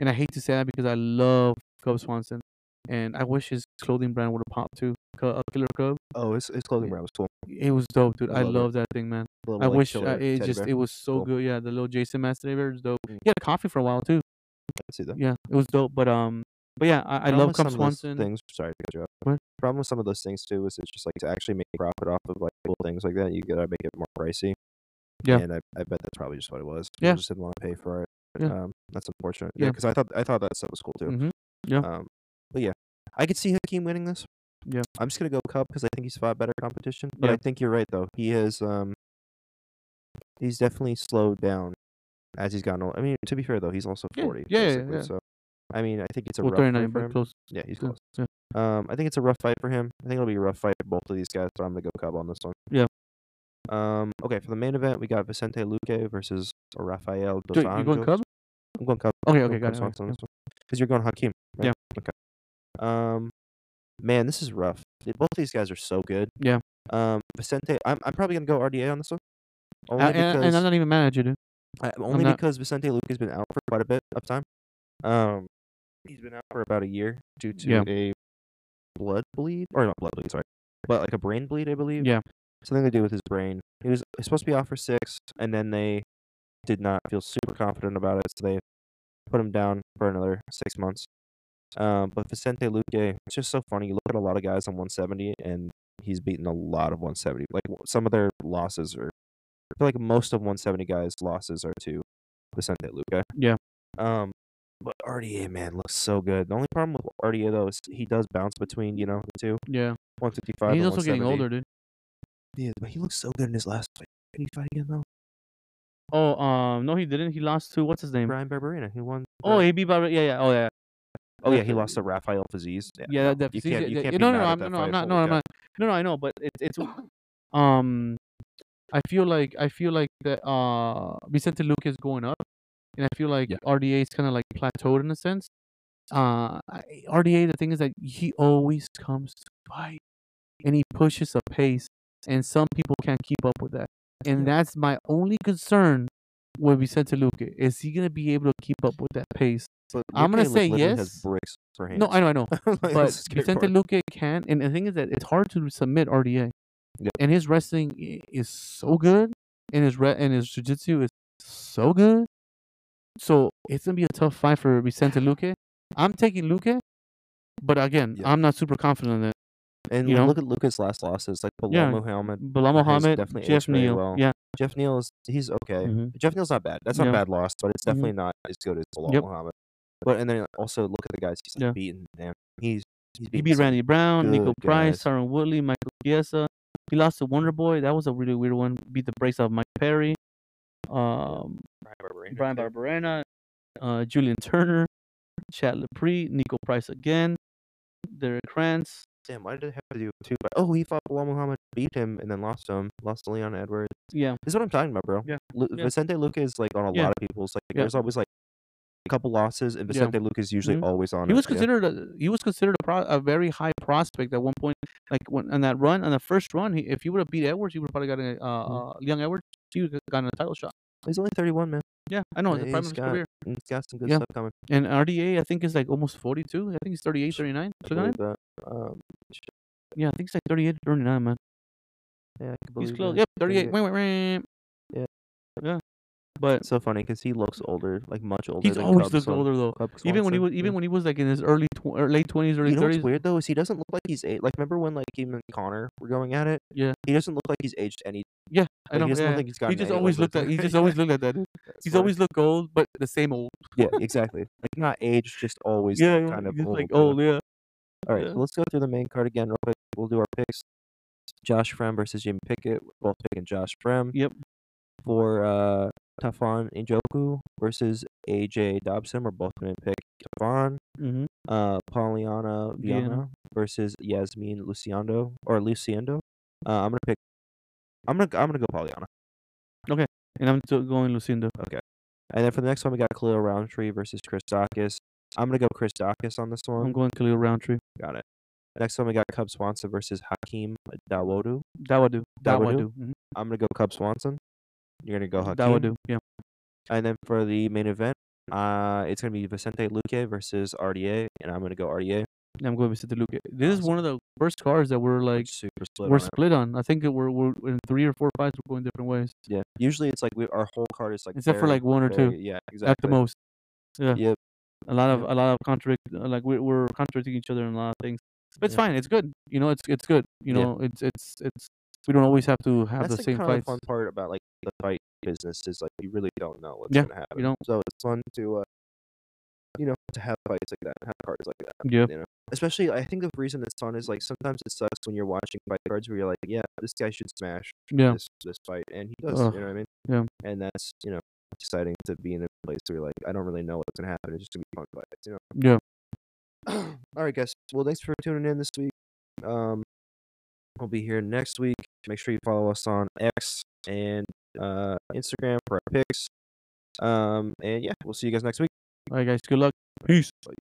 And I hate to say that because I love Cub Swanson, and I wish his clothing brand would have popped too. Uh, Killer Cub. Oh, it's his clothing brand was cool. It was dope, dude. I I, love love that thing, man. I like, wish uh, killer it just bear. it was so Cool. good. Yeah, the little Jason Master is dope. He had a coffee for a while too. I see that. Yeah, it was dope. But um, but yeah, I, I love Cub some of those Swanson. Things. Sorry to cut you off. What? Problem with some of those things too is it's just like to actually make profit off of like cool things like that, you gotta make it more pricey. Yeah. And I, I bet that's probably just what it was. Yeah. People just didn't want to pay for it. Yeah. Um, that's unfortunate. Yeah, Yeah. because I thought I thought that stuff was cool too. Mm-hmm. Yeah. Um, but yeah, I could see Hakeem winning this. Yeah. I'm just gonna go Cub because I think he's fought better competition. But Yeah. I think you're right though. He has um, he's definitely slowed down as he's gotten old. I mean, to be fair though, he's also 40. yeah, yeah, yeah. So, I mean, I think it's a Well, rough fight 39, for him. close. Yeah, he's close. yeah. Um, I think it's a rough fight for him. I think it'll be a rough fight for both of these guys, So I'm gonna go Cub on this one. Yeah. Um. Okay, for the main event, we got Vicente Luque versus Rafael dos Dude, you going Anjos. Cub? I'm going Cub. Okay, okay, got it. Okay. Because you're going Hakim. Right? Yeah. Okay. Um, man, this is rough. Both these guys are so good. Yeah. Um, Vicente, I'm I'm probably gonna go RDA on this one. Only Uh, and, because and I'm not even mad at you, dude. I, only not- because Vicente Luque has been out for quite a bit of time. Um, he's been out for about a year due to Yeah. a blood bleed, or not blood bleed, sorry, but like a brain bleed, I believe. Yeah. something to do with his brain. He was supposed to be off for six, and then they did not feel super confident about it, so they put him down for another six months. Um, but Vicente Luque, it's just so funny. You look at a lot of guys on 170, and he's beaten a lot of 170. Like some of their losses are, I feel like most of 170 guys' losses are to Vicente Luque. Yeah. Um, but RDA man looks so good. The only problem with RDA though is he does bounce between you know the two Yeah. 155. He's also getting older, dude. Yeah, but he looks so good in his last fight. Did he fight again though? Oh, um, no, he didn't. He lost to what's his name? Bryan Barberena. He won. Oh, he beat Barber. Yeah, yeah. Oh, yeah. Oh yeah, yeah, he lost to Rafael Fiziev. Yeah, no, that, you can't. You can't yeah, no, no, no, I'm, no. I'm not. No, I'm not. No, no, I know, but it's it's um, I feel like I feel like that uh Vicente Luque is going up, and I feel like Yeah. RDA is kind of like plateaued in a sense. Uh, RDA, the thing is that he always comes to fight, and he pushes a pace, and some people can't keep up with that, and Yeah. that's my only concern with Vicente Luque. Is he gonna be able to keep up with that pace? But I'm gonna say yes. Bricks for hands. No, I know, I know. Like, but that's the scary Vicente. Luque can, and the thing is that it's hard to submit RDA. Yeah. And his wrestling is so good, and his re- and his jiu-jitsu is so good. So it's gonna be a tough fight for Vicente Luque. I'm taking Luque, but again, Yeah. I'm not super confident in it. And you know? look at Lucas' last losses, like Bilal Yeah. Muhammad, Belal Muhammad, definitely Geoff Neal, well. yeah, Geoff Neal is he's okay. Mhm. Geoff Neal's not bad. That's not Yeah. a bad loss, but it's Mhm. definitely not as good as Bilal Yep. Muhammad. But and then also look at the guys he's like Yeah. beaten. Man, he's he's he beat Randy Brown, Nico good Price, guys. Tyron Woodley, Michael Chiesa. He lost to Wonder Boy. That was a really weird one. Beat the brakes off Mike Perry. Um, Bryan Barberena, Brian. Barberena, uh, Jalin Turner, Chad Laprise, Niko Price again, Derrick Krantz. Damn, why did it have to do two? But oh, he fought Belal Muhammad, beat him, and then lost him. Lost to Leon Edwards. Yeah, This is what I'm talking about, bro. Yeah. Lu- Yeah. Vicente Luque is like on a Yeah. lot of people's like. Yeah. There's always like a couple losses, and Yeah. Vicente Luque is usually Mhm. always on. he it, was yeah. considered a, he was considered a, pro, a very high prospect at one point. Like when on that run, on the first run, he, if he would have beat Edwards, he would have probably gotten a uh, Mhm. uh, young Edwards. He would have gotten a title shot. He's only 31, man. Yeah, I know. It's the prime of his got- career. He's got some good Yeah. stuff coming. And RDA, I think, is like almost 42. I think he's 38, 39. I 39? believe that. Um, Yeah, I think it's like 38, 39, man. yeah, I He's close. that. Yep, 38. 38. Wait, wait, wait. Yeah. Yeah. But It's so funny because he looks older, like much older. he's than always Cub looked older though. Even when he was Yeah. even when he was like in his early tw- or late 20s, early You know 30s. weird though is he doesn't look like he's a- like remember when like him and Conor were going at it. Yeah. He doesn't look like he's aged any. Yeah, I like, know. He doesn't yeah. look like he's He just always looked at he just always looked at that. dude. He's funny. always looked old, but the same old. yeah exactly like not aged just always Yeah, yeah, kind of old, like old, yeah. All right, yeah. so let's go through the main card again real quick. We'll do our picks. Josh Fremd versus Jimmy Pickett. We're both picking Josh Fremd. Yep. For uh, Tafon Njoku versus AJ Dobson, we're both going to pick Tafon. Mm-hmm. Uh, Polyana Viana Viana. versus Yasmin Luciando or Luciendo. Uh, I'm gonna pick. I'm gonna I'm gonna go Polyana. Okay. And I'm still going Lucindo. Okay. And then for the next one, we got Khalil Rountree versus Chris Daukaus. I'm gonna go Chris Daukaus on this one. I'm going Khalil Rountree. Got it. Next one we got Cub Swanson versus Hakeem Dawodu. That would do. That would Dawodu? do. Mhm. I'm gonna go Cub Swanson. You're gonna go Hakeem. That. Yeah. And then for the main event, uh, it's gonna be Vicente Luque versus RDA, and I'm gonna go RDA. I'm going Vicente Luque. This is one of the first cards that we're like super split. we're on it. split on. I think we're we're in three or four fights. We're going different ways. Yeah. Usually it's like we, our whole card is like Except for like one or two. Yeah, exactly. At the most. Yeah. Yep. A lot of a lot of contradict. Like we're we're contradicting each other in a lot of things. But it's Yeah. fine. It's good. You know, it's it's good. You Yeah. know, it's it's it's. We don't always have to have That's the same kind of fun part about like the fight business is like you really don't know what's Yeah, gonna happen. You don't. So it's fun to uh, you know, to have fights like that, have cards like that. Yeah. You know, especially I think the reason it's fun is like sometimes it sucks when you're watching fight cards where you're like, yeah, this guy should smash Yeah. this this fight, and he does. Ugh. You know what I mean? Yeah. And that's you know exciting to be in a place where like, I don't really know what's gonna happen. It's just gonna be fun fights. You know. Yeah. All right, guys. Well, thanks for tuning in this week. Um, we'll be here next week. Make sure you follow us on X and uh, Instagram for our picks. Um, and yeah, we'll see you guys next week. All right, guys. Good luck. Peace. Bye.